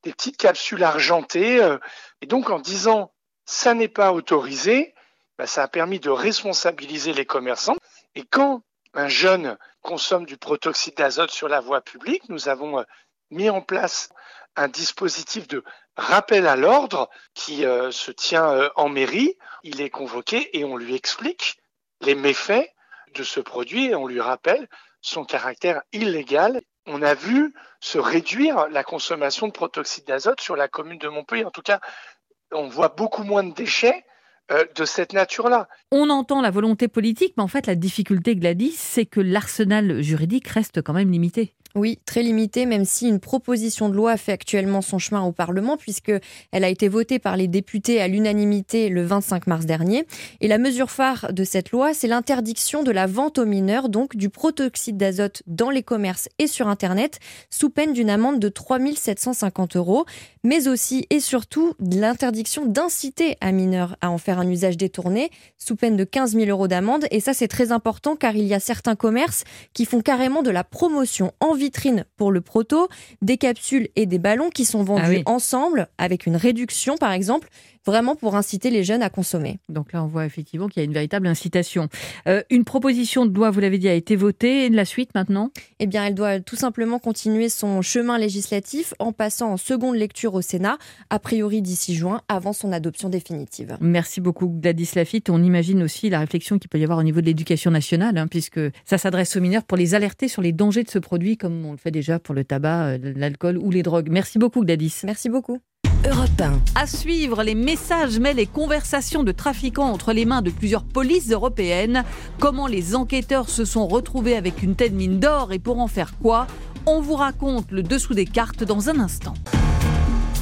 des petites capsules argentées. euh, Et donc en disant ça n'est pas autorisé, bah, ça a permis de responsabiliser les commerçants. Et quand un jeune consomme du protoxyde d'azote sur la voie publique, nous avons euh, mis en place un dispositif de rappel à l'ordre qui euh, se tient euh, en mairie. Il est convoqué et on lui explique les méfaits de ce produit et on lui rappelle son caractère illégal. On a vu se réduire la consommation de protoxyde d'azote sur la commune de Montpellier. En tout cas, on voit beaucoup moins de déchets euh, de cette nature-là. On entend la volonté politique, mais en fait, la difficulté, Gladys, c'est que l'arsenal juridique reste quand même limité. Oui, très limité, même si une proposition de loi fait actuellement son chemin au Parlement, puisque elle a été votée par les députés à l'unanimité le 25 mars dernier. Et la mesure phare de cette loi, c'est l'interdiction de la vente aux mineurs, donc du protoxyde d'azote dans les commerces et sur Internet, sous peine d'une amende de 3 750 euros, mais aussi et surtout l'interdiction d'inciter un mineur à en faire un usage détourné, sous peine de 15 000 euros d'amende. Et ça, c'est très important car il y a certains commerces qui font carrément de la promotion en vitrine pour le proto, des capsules et des ballons qui sont vendus Ah oui. ensemble avec une réduction par exemple, vraiment pour inciter les jeunes à consommer. Donc là, on voit effectivement qu'il y a une véritable incitation. Euh, une proposition de loi, vous l'avez dit, a été votée. Et la suite maintenant? Eh bien, elle doit tout simplement continuer son chemin législatif en passant en seconde lecture au Sénat, a priori d'ici juin, avant son adoption définitive. Merci beaucoup Gladys Lafitte. On imagine aussi la réflexion qu'il peut y avoir au niveau de l'éducation nationale, hein, puisque ça s'adresse aux mineurs pour les alerter sur les dangers de ce produit, comme on le fait déjà pour le tabac, euh, l'alcool ou les drogues. Merci beaucoup Gladys. Merci beaucoup. Europe 1. À suivre, les messages, mais les conversations de trafiquants entre les mains de plusieurs polices européennes. Comment les enquêteurs se sont retrouvés avec une telle mine d'or et pour en faire quoi? On vous raconte le dessous des cartes dans un instant.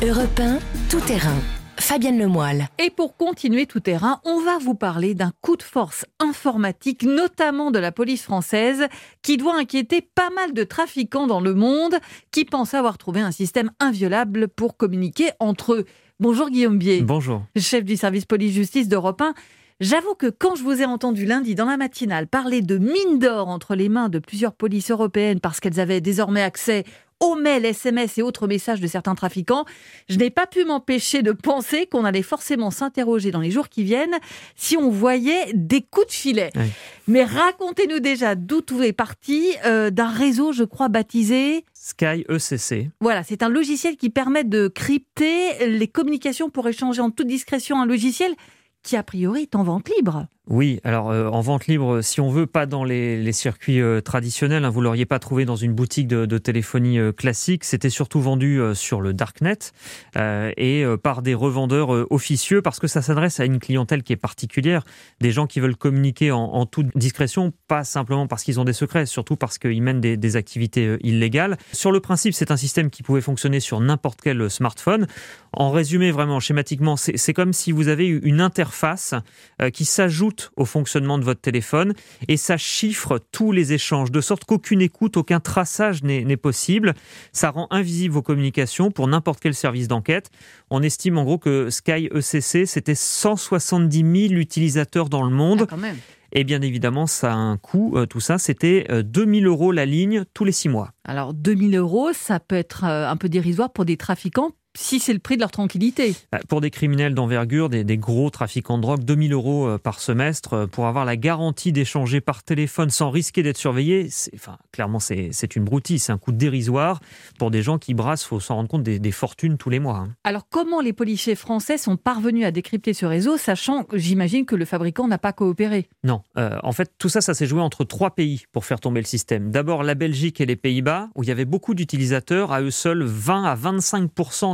Europe 1, tout terrain. Fabienne Lemoyle. Et pour continuer tout terrain, on va vous parler d'un coup de force informatique, notamment de la police française, qui doit inquiéter pas mal de trafiquants dans le monde qui pensent avoir trouvé un système inviolable pour communiquer entre eux. Bonjour Guillaume Bier. Bonjour. Chef du service police-justice d'Europe 1. J'avoue que quand je vous ai entendu lundi dans la matinale parler de mines d'or entre les mains de plusieurs polices européennes parce qu'elles avaient désormais accès aux mails, SMS et autres messages de certains trafiquants, je n'ai pas pu m'empêcher de penser qu'on allait forcément s'interroger dans les jours qui viennent si on voyait des coups de filet. Mais racontez-nous déjà d'où tout est parti euh, d'un réseau, je crois, baptisé Sky ECC. Voilà, c'est un logiciel qui permet de crypter les communications pour échanger en toute discrétion un logiciel qui a priori est en vente libre. Oui, alors euh, en vente libre, si on veut, pas dans les, circuits euh, traditionnels. Hein, vous l'auriez pas trouvé dans une boutique de, téléphonie euh, classique. C'était surtout vendu sur le darknet et par des revendeurs officieux parce que ça s'adresse à une clientèle qui est particulière, des gens qui veulent communiquer en, toute discrétion, pas simplement parce qu'ils ont des secrets, surtout parce qu'ils mènent des, des, activités illégales. Sur le principe, c'est un système qui pouvait fonctionner sur n'importe quel smartphone. En résumé, vraiment schématiquement, c'est comme si vous avez une interface qui s'ajoute au fonctionnement de votre téléphone et ça chiffre tous les échanges de sorte qu'aucune écoute, aucun traçage n'est possible. Ça rend invisible vos communications pour n'importe quel service d'enquête. On estime en gros que Sky ECC, c'était 170 000 utilisateurs dans le monde. Ah, et bien évidemment, ça a un coût, euh, tout ça. C'était 2000 euh, euros la ligne tous les six mois. Alors 2000 euros, ça peut être euh, un peu dérisoire pour des trafiquants si c'est le prix de leur tranquillité. Bah, pour des criminels d'envergure, des, gros trafiquants de drogue, 2000 euros euh, par semestre euh, pour avoir la garantie d'échanger par téléphone sans risquer d'être surveillé, enfin, clairement c'est une broutille, c'est un coût dérisoire pour des gens qui brassent, faut s'en rendre compte, des, fortunes tous les mois. Hein. Alors comment les policiers français sont parvenus à décrypter ce réseau, sachant, j'imagine, que le fabricant n'a pas coopéré? Non, euh, en fait tout ça, ça s'est joué entre trois pays pour faire tomber le système. D'abord la Belgique et les Pays-Bas, où il y avait beaucoup d'utilisateurs, à eux seuls 20 à 25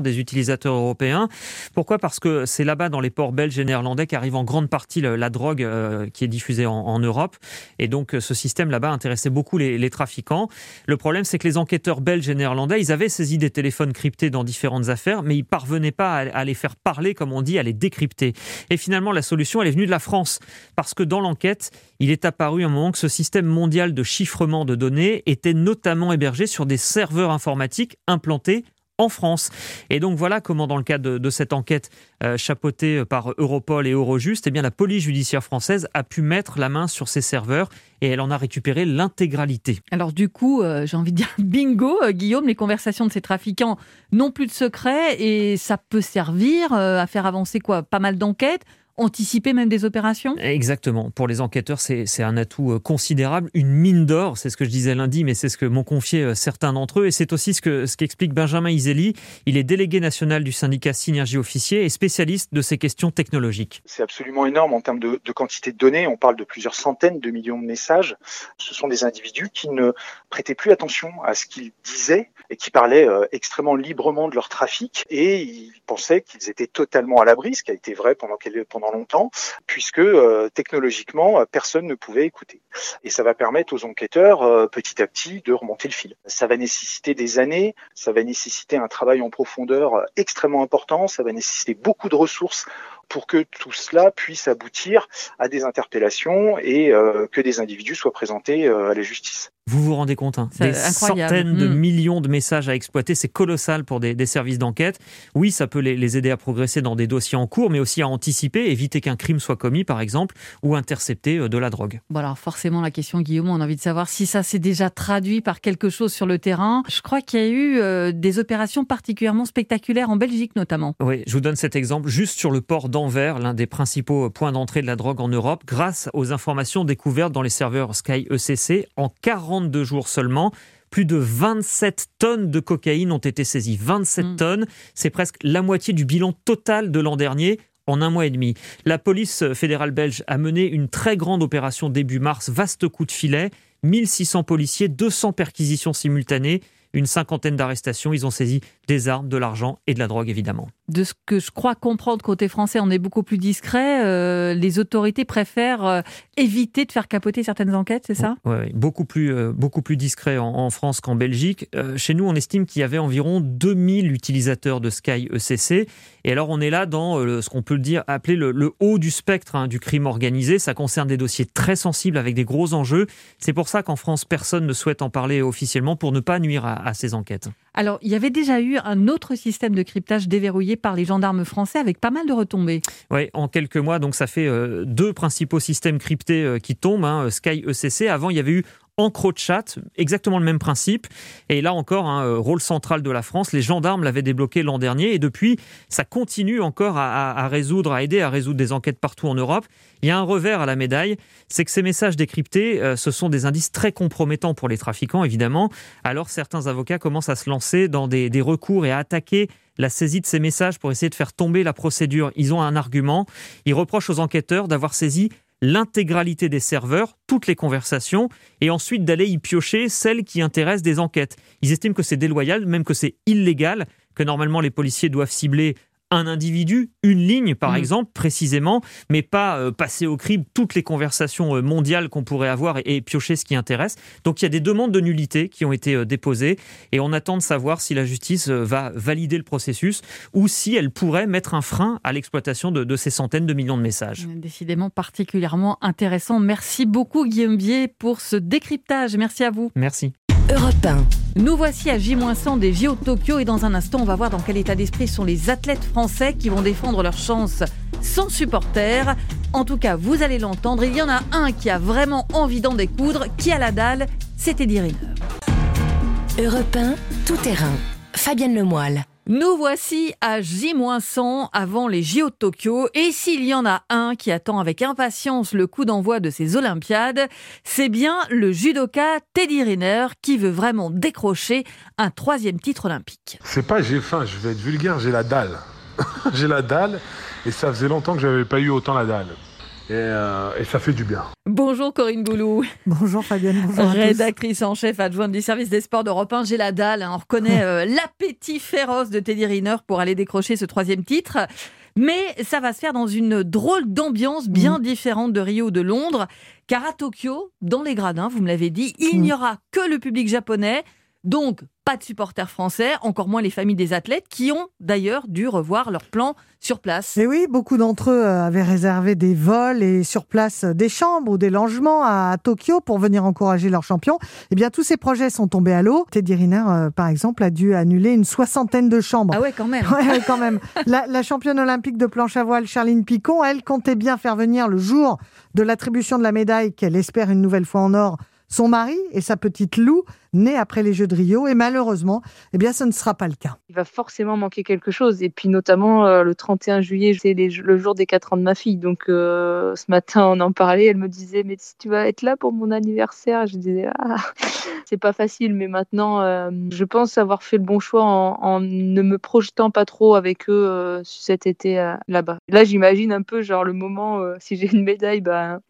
des utilisateurs européens. Pourquoi? Parce que c'est là-bas, dans les ports belges et néerlandais, qu'arrive en grande partie la drogue euh, qui est diffusée en, Europe. Et donc, euh, ce système là-bas intéressait beaucoup les, trafiquants. Le problème, c'est que les enquêteurs belges et néerlandais, ils avaient saisi des téléphones cryptés dans différentes affaires, mais ils parvenaient pas à, les faire parler, comme on dit, à les décrypter. Et finalement, la solution, elle est venue de la France. Parce que dans l'enquête, il est apparu un moment que ce système mondial de chiffrement de données était notamment hébergé sur des serveurs informatiques implantés en France. Et donc voilà comment, dans le cadre de, cette enquête euh, chapeautée par Europol et Eurojust, eh la police judiciaire française a pu mettre la main sur ces serveurs et elle en a récupéré l'intégralité. Alors du coup, euh, j'ai envie de dire bingo, euh, Guillaume, les conversations de ces trafiquants n'ont plus de secret et ça peut servir à faire avancer quoi? Pas mal d'enquêtes? Anticiper même des opérations Exactement. Pour les enquêteurs, c'est un atout euh, considérable, une mine d'or. C'est ce que je disais lundi, mais c'est ce que m'ont confié euh, certains d'entre eux. Et c'est aussi ce que ce qu'explique Benjamin Iseli. Il est délégué national du syndicat Synergie Officier et spécialiste de ces questions technologiques. C'est absolument énorme en termes de, de quantité de données. On parle de plusieurs centaines de millions de messages. Ce sont des individus qui ne prêtaient plus attention à ce qu'ils disaient et qui parlaient euh, extrêmement librement de leur trafic et ils pensaient qu'ils étaient totalement à l'abri, ce qui a été vrai pendant, pendant longtemps, puisque euh, technologiquement, personne ne pouvait écouter. Et ça va permettre aux enquêteurs euh, petit à petit de remonter le fil. Ça va nécessiter des années, ça va nécessiter un travail en profondeur extrêmement important, ça va nécessiter beaucoup de ressources pour que tout cela puisse aboutir à des interpellations et que des individus soient présentés à la justice. Vous vous rendez compte hein Des incroyable. centaines de Mm. millions de messages à exploiter, c'est colossal pour des, des services d'enquête. Oui, ça peut les, les aider à progresser dans des dossiers en cours, mais aussi à anticiper, éviter qu'un crime soit commis, par exemple, ou intercepter euh, de la drogue. Bon alors forcément la question Guillaume, on a envie de savoir si ça s'est déjà traduit par quelque chose sur le terrain. Je crois qu'il y a eu euh, des opérations particulièrement spectaculaires en Belgique notamment. Oui, je vous donne cet exemple juste sur le port d'Anvers, l'un des principaux points d'entrée de la drogue en Europe, grâce aux informations découvertes dans les serveurs Sky ECC en 42 jours seulement. Plus de 27 tonnes de cocaïne ont été saisies. 27 tonnes, c'est presque la moitié du bilan total de l'an dernier en un mois et demi. La police fédérale belge a mené une très grande opération début mars, vaste coup de filet, 1600 policiers, 200 perquisitions simultanées, une cinquantaine d'arrestations. Ils ont saisi des armes, de l'argent et de la drogue évidemment. De ce que je crois comprendre côté français, on est beaucoup plus discret. euh, les autorités préfèrent euh, éviter de faire capoter certaines enquêtes, c'est ça? Ouais, ouais, beaucoup plus, euh, beaucoup plus discret en, en France qu'en Belgique. Chez nous, on estime qu'il y avait environ 2000 utilisateurs de Sky ECC. Et alors, on est là dans ce qu'on peut dire appeler le, le haut du spectre hein, du crime organisé. Ça concerne des dossiers très sensibles avec des gros enjeux. C'est pour ça qu'en France, personne ne souhaite en parler officiellement pour ne pas nuire à, à ces enquêtes. Alors, il y avait déjà eu un autre système de cryptage déverrouillé par les gendarmes français avec pas mal de retombées. Oui, en quelques mois, donc ça fait euh, deux principaux systèmes cryptés euh, qui tombent. hein, Sky ECC. Avant, il y avait eu EncroChat, exactement le même principe. Et là encore, un euh, rôle central de la France. Les gendarmes l'avaient débloqué l'an dernier et depuis, ça continue encore à, résoudre, à aider à résoudre des enquêtes partout en Europe. Il y a un revers à la médaille, c'est que ces messages décryptés, euh, ce sont des indices très compromettants pour les trafiquants, évidemment. Alors certains avocats commencent à se lancer dans des recours et à attaquer la saisie de ces messages pour essayer de faire tomber la procédure. Ils ont un argument. Ils reprochent aux enquêteurs d'avoir saisi l'intégralité des serveurs, toutes les conversations, et ensuite d'aller y piocher celles qui intéressent des enquêtes. Ils estiment que c'est déloyal, même que c'est illégal, que normalement les policiers doivent cibler un individu, une ligne par Mhm. exemple, précisément, mais pas euh, passer au crible toutes les conversations euh, mondiales qu'on pourrait avoir et, et piocher ce qui intéresse. Donc il y a des demandes de nullité qui ont été euh, déposées et on attend de savoir si la justice euh, va valider le processus ou si elle pourrait mettre un frein à l'exploitation de, de ces centaines de millions de messages. Décidément particulièrement intéressant. Merci beaucoup Guillaume Bier pour ce décryptage. Merci à vous. Merci. Europe 1. Nous voici à J-100 des JO de Tokyo et dans un instant, on va voir dans quel état d'esprit sont les athlètes français qui vont défendre leur chance sans supporters. En tout cas, vous allez l'entendre, il y en a un qui a vraiment envie d'en découdre, qui a la dalle, c'est Eddie Riner. Europe 1, tout terrain. Fabienne Lemoyle. Nous voici à J-100 avant les JO de Tokyo et s'il y en a un qui attend avec impatience le coup d'envoi de ces Olympiades, c'est bien le judoka Teddy Riner qui veut vraiment décrocher un troisième titre olympique. C'est pas j'ai faim, je vais être vulgaire, j'ai la dalle. j'ai la dalle et ça faisait longtemps que j'avais pas eu autant la dalle. Et, euh, et ça fait du bien. Bonjour Corinne Boulou. Bonjour Fabienne, bonjour. Rédactrice en chef adjointe du service des sports d'Europe 1, j'ai la dalle. hein. On reconnaît euh, l'appétit féroce de Teddy Riner pour aller décrocher ce troisième titre. Mais ça va se faire dans une drôle d'ambiance bien différente de Rio ou de Londres. Car à Tokyo, dans les gradins, vous me l'avez dit, il n'y aura que le public japonais. Donc, pas de supporters français, encore moins les familles des athlètes qui ont d'ailleurs dû revoir leur plan sur place. Et oui, beaucoup d'entre eux euh, avaient réservé des vols et sur place euh, des chambres ou des logements à Tokyo pour venir encourager leurs champions. Eh bien, tous ces projets sont tombés à l'eau. Teddy Riner, euh, par exemple, a dû annuler une soixantaine de chambres. Ah ouais, quand même. Ouais, ouais, quand même. La, la championne olympique de planche à voile, Charline Picon, elle comptait bien faire venir le jour de l'attribution de la médaille qu'elle espère une nouvelle fois en or son mari et sa petite Lou, née après les Jeux de Rio. Et malheureusement, eh bien, ce ne sera pas le cas. Il va forcément manquer quelque chose. Et puis notamment euh, le 31 juillet, c'est le jour des 4 ans de ma fille. Donc euh, ce matin, on en parlait. Elle me disait, mais si tu vas être là pour mon anniversaire, je disais, ah, c'est pas facile. Mais maintenant, euh, je pense avoir fait le bon choix en, ne me projetant pas trop avec eux cet été là-bas. Là, j'imagine un peu genre le moment, si j'ai une médaille, ben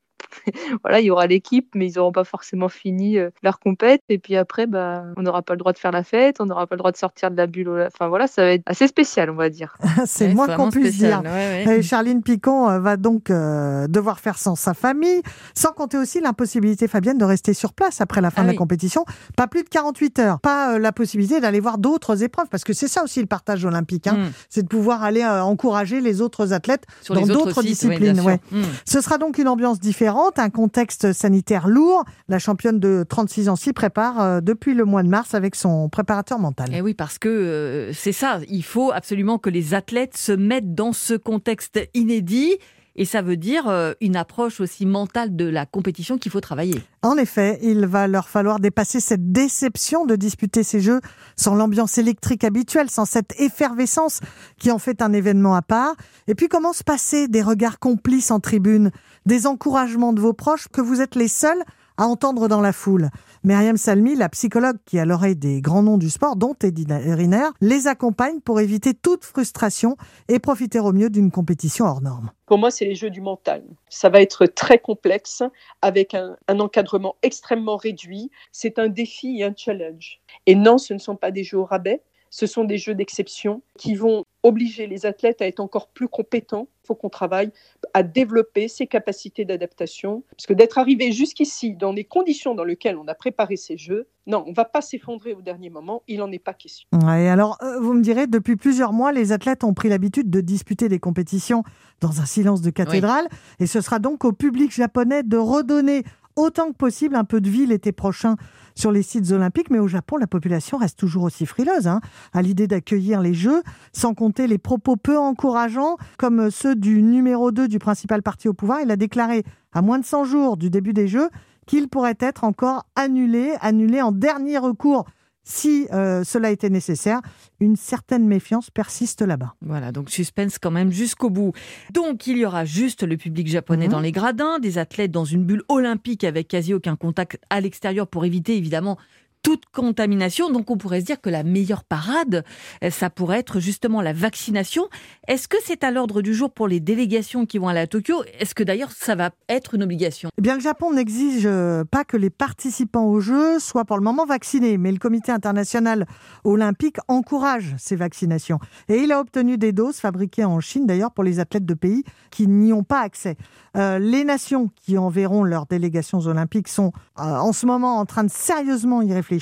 voilà, il y aura l'équipe, mais ils n'auront pas forcément fini euh, leur compète. Et puis après, bah, on n'aura pas le droit de faire la fête, on n'aura pas le droit de sortir de la bulle. Enfin voilà, ça va être assez spécial, on va dire. c'est Ouais, moins qu'on puisse spécial, dire. ouais, ouais. Et Charline Picon euh, va donc euh, devoir faire sans sa famille, sans compter aussi l'impossibilité, Fabienne, de rester sur place après la fin Ah de oui. la compétition. Pas plus de 48 heures. Pas euh, la possibilité d'aller voir d'autres épreuves, parce que c'est ça aussi le partage olympique. hein. Mm. C'est de pouvoir aller euh, encourager les autres athlètes Sur dans d'autres disciplines. sûr. ouais. Mm. Ce sera donc une ambiance différente. Un contexte sanitaire lourd. La championne de 36 ans s'y prépare euh, depuis le mois de mars avec son préparateur mental. Et eh oui, parce que euh, c'est ça, il faut absolument que les athlètes se mettent dans ce contexte inédit. Et ça veut dire euh, une approche aussi mentale de la compétition qu'il faut travailler. En effet, il va leur falloir dépasser cette déception de disputer ces Jeux sans l'ambiance électrique habituelle, sans cette effervescence qui en fait un événement à part. Et puis comment se passer des regards complices en tribune, des encouragements de vos proches que vous êtes les seuls à entendre dans la foule. Myriam Salmi, la psychologue qui a l'oreille des grands noms du sport, dont Eddie Riner, les accompagne pour éviter toute frustration et profiter au mieux d'une compétition hors norme. Pour moi, c'est les jeux du mental. Ça va être très complexe, avec un, un encadrement extrêmement réduit. C'est un défi et un challenge. Et non, ce ne sont pas des jeux au rabais. Ce sont des jeux d'exception qui vont obliger les athlètes à être encore plus compétents. Il faut qu'on travaille à développer ces capacités d'adaptation. Parce que d'être arrivé jusqu'ici dans les conditions dans lesquelles on a préparé ces jeux, non, on ne va pas s'effondrer au dernier moment. Il n'en est pas question. Ouais, alors, euh, vous me direz, depuis plusieurs mois, les athlètes ont pris l'habitude de disputer des compétitions dans un silence de cathédrale. Et ce sera donc au public japonais de redonner autant que possible un peu de vie l'été prochain sur les sites olympiques. Mais au Japon, la population reste toujours aussi frileuse hein, à l'idée d'accueillir les Jeux, sans compter les propos peu encourageants, comme ceux du numéro 2 du principal parti au pouvoir. Il a déclaré à moins de 100 jours du début des Jeux qu'il pourrait être encore annulé, annulé en dernier recours si euh, cela était nécessaire. Une certaine méfiance persiste là-bas. Voilà, donc suspense quand même jusqu'au bout. Donc il y aura juste le public japonais mhm. dans les gradins, des athlètes dans une bulle olympique avec quasi aucun contact à l'extérieur pour éviter évidemment toute contamination. Donc on pourrait se dire que la meilleure parade, euh, ça pourrait être justement la vaccination. Est-ce que c'est à l'ordre du jour pour les délégations qui vont aller à Tokyo? Est-ce que d'ailleurs ça va être une obligation? Eh bien, le Japon n'exige euh, pas que les participants aux Jeux soient pour le moment vaccinés, mais le Comité international olympique encourage ces vaccinations. Et il a obtenu des doses fabriquées en Chine, d'ailleurs, pour les athlètes de pays qui n'y ont pas accès. Euh, les nations qui enverront leurs délégations olympiques sont en ce moment en train de sérieusement y réfléchir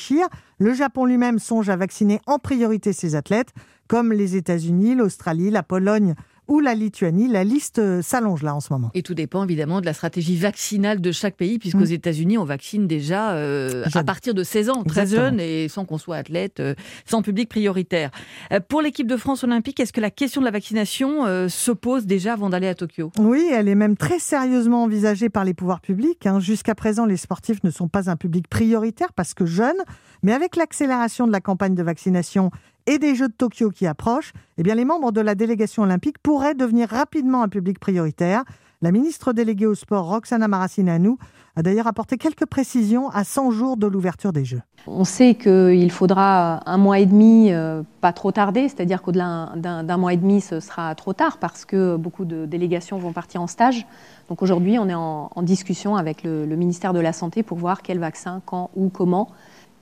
le Japon lui-même songe à vacciner en priorité ses athlètes, comme les États-Unis, l'Australie, la Pologne ou la Lituanie. La liste euh, s'allonge là en ce moment. Et tout dépend évidemment de la stratégie vaccinale de chaque pays, puisqu'aux aux mm. États-Unis, on vaccine déjà euh, à partir de 16 ans, très jeune, et sans qu'on soit athlète, euh, sans public prioritaire. pour l'équipe de France olympique, est-ce que la question de la vaccination se pose déjà avant d'aller à Tokyo? Oui, elle est même très sérieusement envisagée par les pouvoirs publics. Hein. Jusqu'à présent, les sportifs ne sont pas un public prioritaire parce que jeunes, mais avec l'accélération de la campagne de vaccination et des Jeux de Tokyo qui approchent, eh bien les membres de la délégation olympique pourraient devenir rapidement un public prioritaire. La ministre déléguée au sport, Roxana Maracineanu, a d'ailleurs apporté quelques précisions à 100 jours de l'ouverture des Jeux. On sait qu'il faudra un mois et demi, euh, pas trop tarder, c'est-à-dire qu'au-delà d'un mois et demi, ce sera trop tard parce que beaucoup de délégations vont partir en stage. Donc aujourd'hui, on est en, discussion avec le, le ministère de la Santé pour voir quel vaccin, quand, où, comment.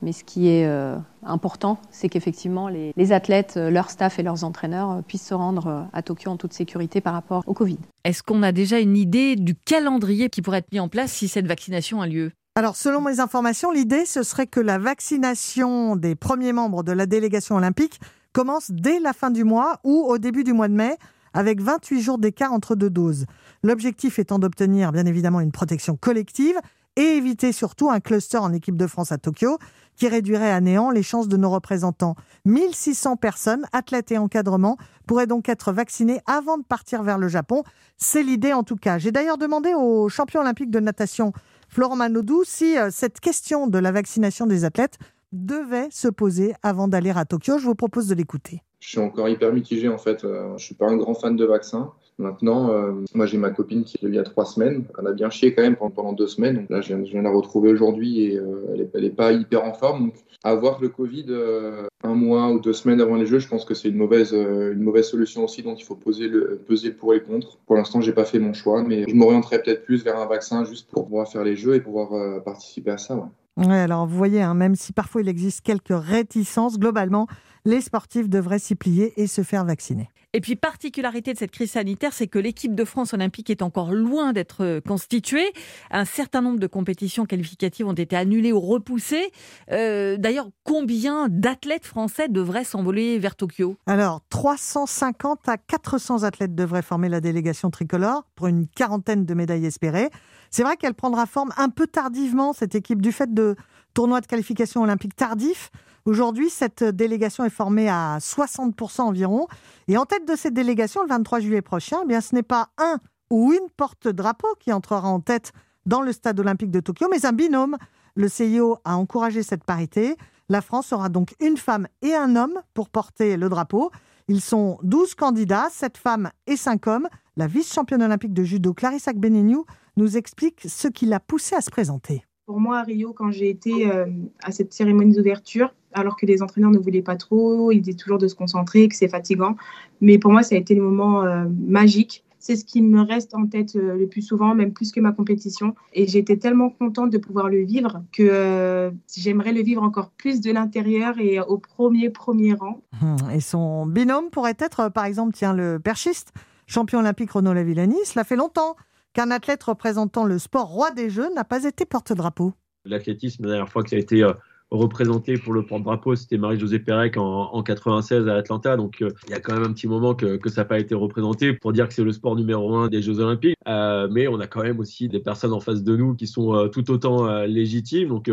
Mais ce qui est euh, important, c'est qu'effectivement, les, athlètes, euh, leur staff et leurs entraîneurs euh, puissent se rendre à Tokyo en toute sécurité par rapport au Covid. Est-ce qu'on a déjà une idée du calendrier qui pourrait être mis en place si cette vaccination a lieu? Alors, selon mes informations, l'idée, ce serait que la vaccination des premiers membres de la délégation olympique commence dès la fin du mois ou au début du mois de mai, avec 28 jours d'écart entre deux doses. L'objectif étant d'obtenir, bien évidemment, une protection collective et éviter surtout un cluster en équipe de France à Tokyo qui réduirait à néant les chances de nos représentants. 1600 personnes, athlètes et encadrement, pourraient donc être vaccinées avant de partir vers le Japon. C'est l'idée en tout cas. J'ai d'ailleurs demandé au champion olympique de natation Florent Manodou si euh, cette question de la vaccination des athlètes devait se poser avant d'aller à Tokyo. Je vous propose de l'écouter. Je suis encore hyper mitigé en fait. Euh, je suis pas un grand fan de vaccins. Maintenant, euh, moi j'ai ma copine qui est il y a trois semaines. Elle a bien chié quand même pendant, deux semaines. Là, je viens, de la retrouver aujourd'hui et euh, elle, n'est pas hyper en forme. Donc avoir le Covid euh, un mois ou deux semaines avant les Jeux, je pense que c'est une mauvaise, une mauvaise solution aussi. Donc il faut poser le, peser pour et contre. Pour l'instant, j'ai pas fait mon choix, mais je m'orienterai peut-être plus vers un vaccin juste pour pouvoir faire les Jeux et pouvoir participer à ça. Ouais. Alors vous voyez, hein, même si parfois il existe quelques réticences, globalement, les sportifs devraient s'y plier et se faire vacciner. Et puis, particularité de cette crise sanitaire, c'est que l'équipe de France olympique est encore loin d'être euh, constituée. Un certain nombre de compétitions qualificatives ont été annulées ou repoussées. Euh, d'ailleurs, combien d'athlètes français devraient s'envoler vers Tokyo? Alors, 350 à 400 athlètes devraient former la délégation tricolore pour une quarantaine de médailles espérées. C'est vrai qu'elle prendra forme un peu tardivement, cette équipe, du fait de tournois de qualification olympique tardifs. Aujourd'hui, cette délégation est formée à 60% environ. Et en tête de cette délégation, le 23 juillet prochain, eh bien, ce n'est pas un ou une porte-drapeau qui entrera en tête dans le stade olympique de Tokyo, mais un binôme. Le CIO a encouragé cette parité. La France aura donc une femme et un homme pour porter le drapeau. Ils sont 12 candidats, 7 femmes et 5 hommes. La vice-championne olympique de judo, Clarissa Benignou, nous explique ce qui l'a poussée à se présenter. Pour moi, à Rio, quand j'ai été euh, à cette cérémonie d'ouverture, alors que les entraîneurs ne voulaient pas trop, ils disaient toujours de se concentrer, que c'est fatigant. Mais pour moi, ça a été le moment euh, magique. C'est ce qui me reste en tête euh, le plus souvent, même plus que ma compétition. Et j'étais tellement contente de pouvoir le vivre que j'aimerais le vivre encore plus de l'intérieur et au premier, premier rang. Hum, et son binôme pourrait être, par exemple, tiens, le perchiste, champion olympique Renaud Lavillani. Cela fait longtemps qu'un athlète représentant le sport roi des Jeux n'a pas été porte-drapeau. L'athlétisme, la dernière fois que ça a été euh, représenté pour le porte-drapeau, c'était Marie-Josée Pérec en, en, 96 à Atlanta. Donc euh, il y a quand même un petit moment que, que ça n'a pas été représenté pour dire que c'est le sport numéro un des Jeux Olympiques. Euh, mais on a quand même aussi des personnes en face de nous qui sont euh, tout autant légitimes. Donc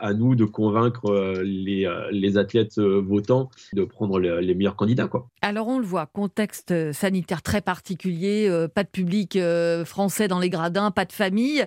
à nous de convaincre les, les, athlètes votants de prendre les, les, meilleurs candidats. Quoi. Alors on le voit, contexte sanitaire très particulier, pas de public français dans les gradins, pas de famille.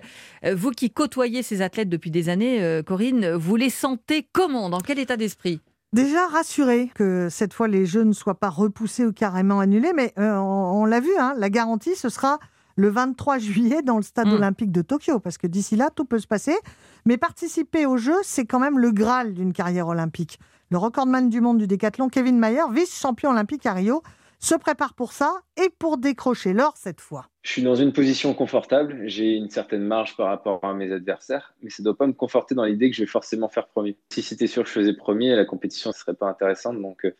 vous qui côtoyez ces athlètes depuis des années, Corinne, vous les sentez comment Dans quel état d'esprit? Déjà rassuré que cette fois les Jeux ne soient pas repoussés ou carrément annulés, mais euh, on, on l'a vu, hein, la garantie ce sera le 23 juillet dans le stade mmh. olympique de Tokyo, parce que d'ici là tout peut se passer. Mais participer aux Jeux, c'est quand même le graal d'une carrière olympique. Le recordman du monde du décathlon, Kevin Mayer, vice-champion olympique à Rio, se prépare pour ça et pour décrocher l'or cette fois. Je suis dans une position confortable, j'ai une certaine marge par rapport à mes adversaires, mais ça ne doit pas me conforter dans l'idée que je vais forcément faire premier. Si c'était sûr que je faisais premier, la compétition ne serait pas intéressante. Donc, euh,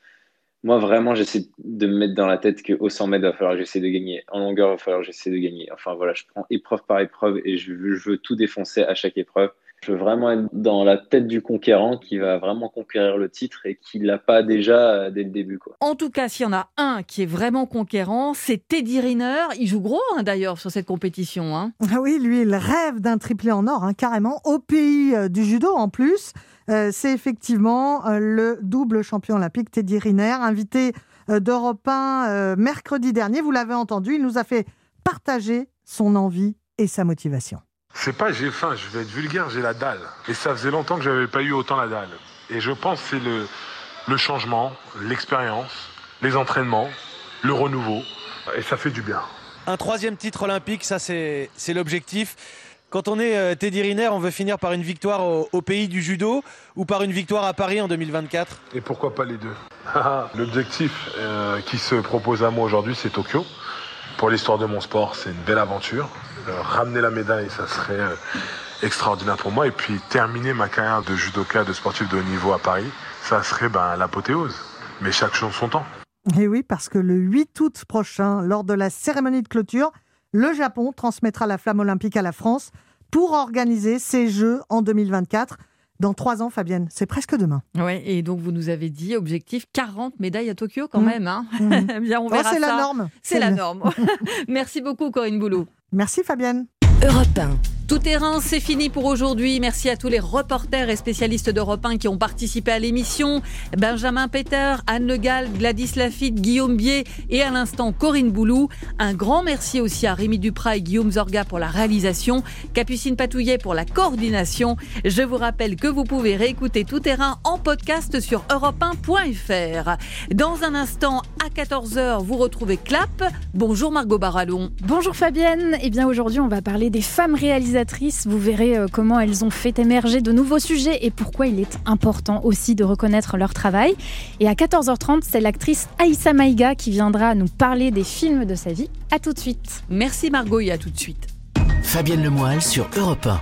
moi, vraiment, j'essaie de me mettre dans la tête qu'au 100 mètres, il va falloir que j'essaie de gagner. En longueur, il va falloir que j'essaie de gagner. Enfin, voilà, je prends épreuve par épreuve et je veux tout défoncer à chaque épreuve. Je veux vraiment être dans la tête du conquérant qui va vraiment conquérir le titre et qui l'a pas déjà euh, dès le début. Quoi. En tout cas, s'il y en a un qui est vraiment conquérant, c'est Teddy Riner. Il joue gros hein, d'ailleurs sur cette compétition. Hein. Ah oui, lui, il rêve d'un triplé en or, hein, carrément, au pays euh, du judo en plus. Euh, c'est effectivement euh, le double champion olympique Teddy Riner, invité euh, d'Europe 1 euh, mercredi dernier. Vous l'avez entendu, il nous a fait partager son envie et sa motivation. C'est pas j'ai faim, je vais être vulgaire, j'ai la dalle. Et ça faisait longtemps que j'avais pas eu autant la dalle. Et je pense que c'est le, le changement, l'expérience, les entraînements, le renouveau. Et ça fait du bien. Un troisième titre olympique, ça c'est l'objectif. Quand on est euh, Teddy Riner, on veut finir par une victoire au, au, pays du judo ou par une victoire à Paris en 2024 Et pourquoi pas les deux? L'objectif euh, qui se propose à moi aujourd'hui, c'est Tokyo. Pour l'histoire de mon sport, c'est une belle aventure. Euh, ramener la médaille, ça serait euh, extraordinaire pour moi. Et puis terminer ma carrière de judoka, de sportif de haut niveau à Paris, ça serait ben, l'apothéose. Mais chaque chose son temps. Et oui, parce que le 8 août prochain, lors de la cérémonie de clôture, le Japon transmettra la flamme olympique à la France pour organiser ces Jeux en 2024. Dans trois ans, Fabienne, c'est presque demain. Oui, et donc vous nous avez dit, objectif 40 médailles à Tokyo quand mmh. même. Hein mmh. Bien, on verra oh, C'est la norme. C'est la norme. Merci beaucoup, Corinne Boulot. Merci, Fabienne. Europe 1. Tout terrain, c'est fini pour aujourd'hui. Merci à tous les reporters et spécialistes d'Europe 1 qui ont participé à l'émission. Benjamin Peter, Anne Le Gall, Gladys Lafitte, Guillaume Bier et à l'instant Corinne Boulou. Un grand merci aussi à Rémi Duprat et Guillaume Zorga pour la réalisation, Capucine Patouillet pour la coordination. Je vous rappelle que vous pouvez réécouter Tout terrain en podcast sur europe1.fr. Dans un instant, à 14h, vous retrouvez Clap. Bonjour Margot Barallon. Bonjour Fabienne. Eh bien aujourd'hui, on va parler des femmes réalisatrices vous verrez euh, comment elles ont fait émerger de nouveaux sujets et pourquoi il est important aussi de reconnaître leur travail. Et à 14h30, c'est l'actrice Aïssa Maïga qui viendra nous parler des films de sa vie. À tout de suite. Merci Margot et à tout de suite. Fabienne Lemoyle sur Europe 1.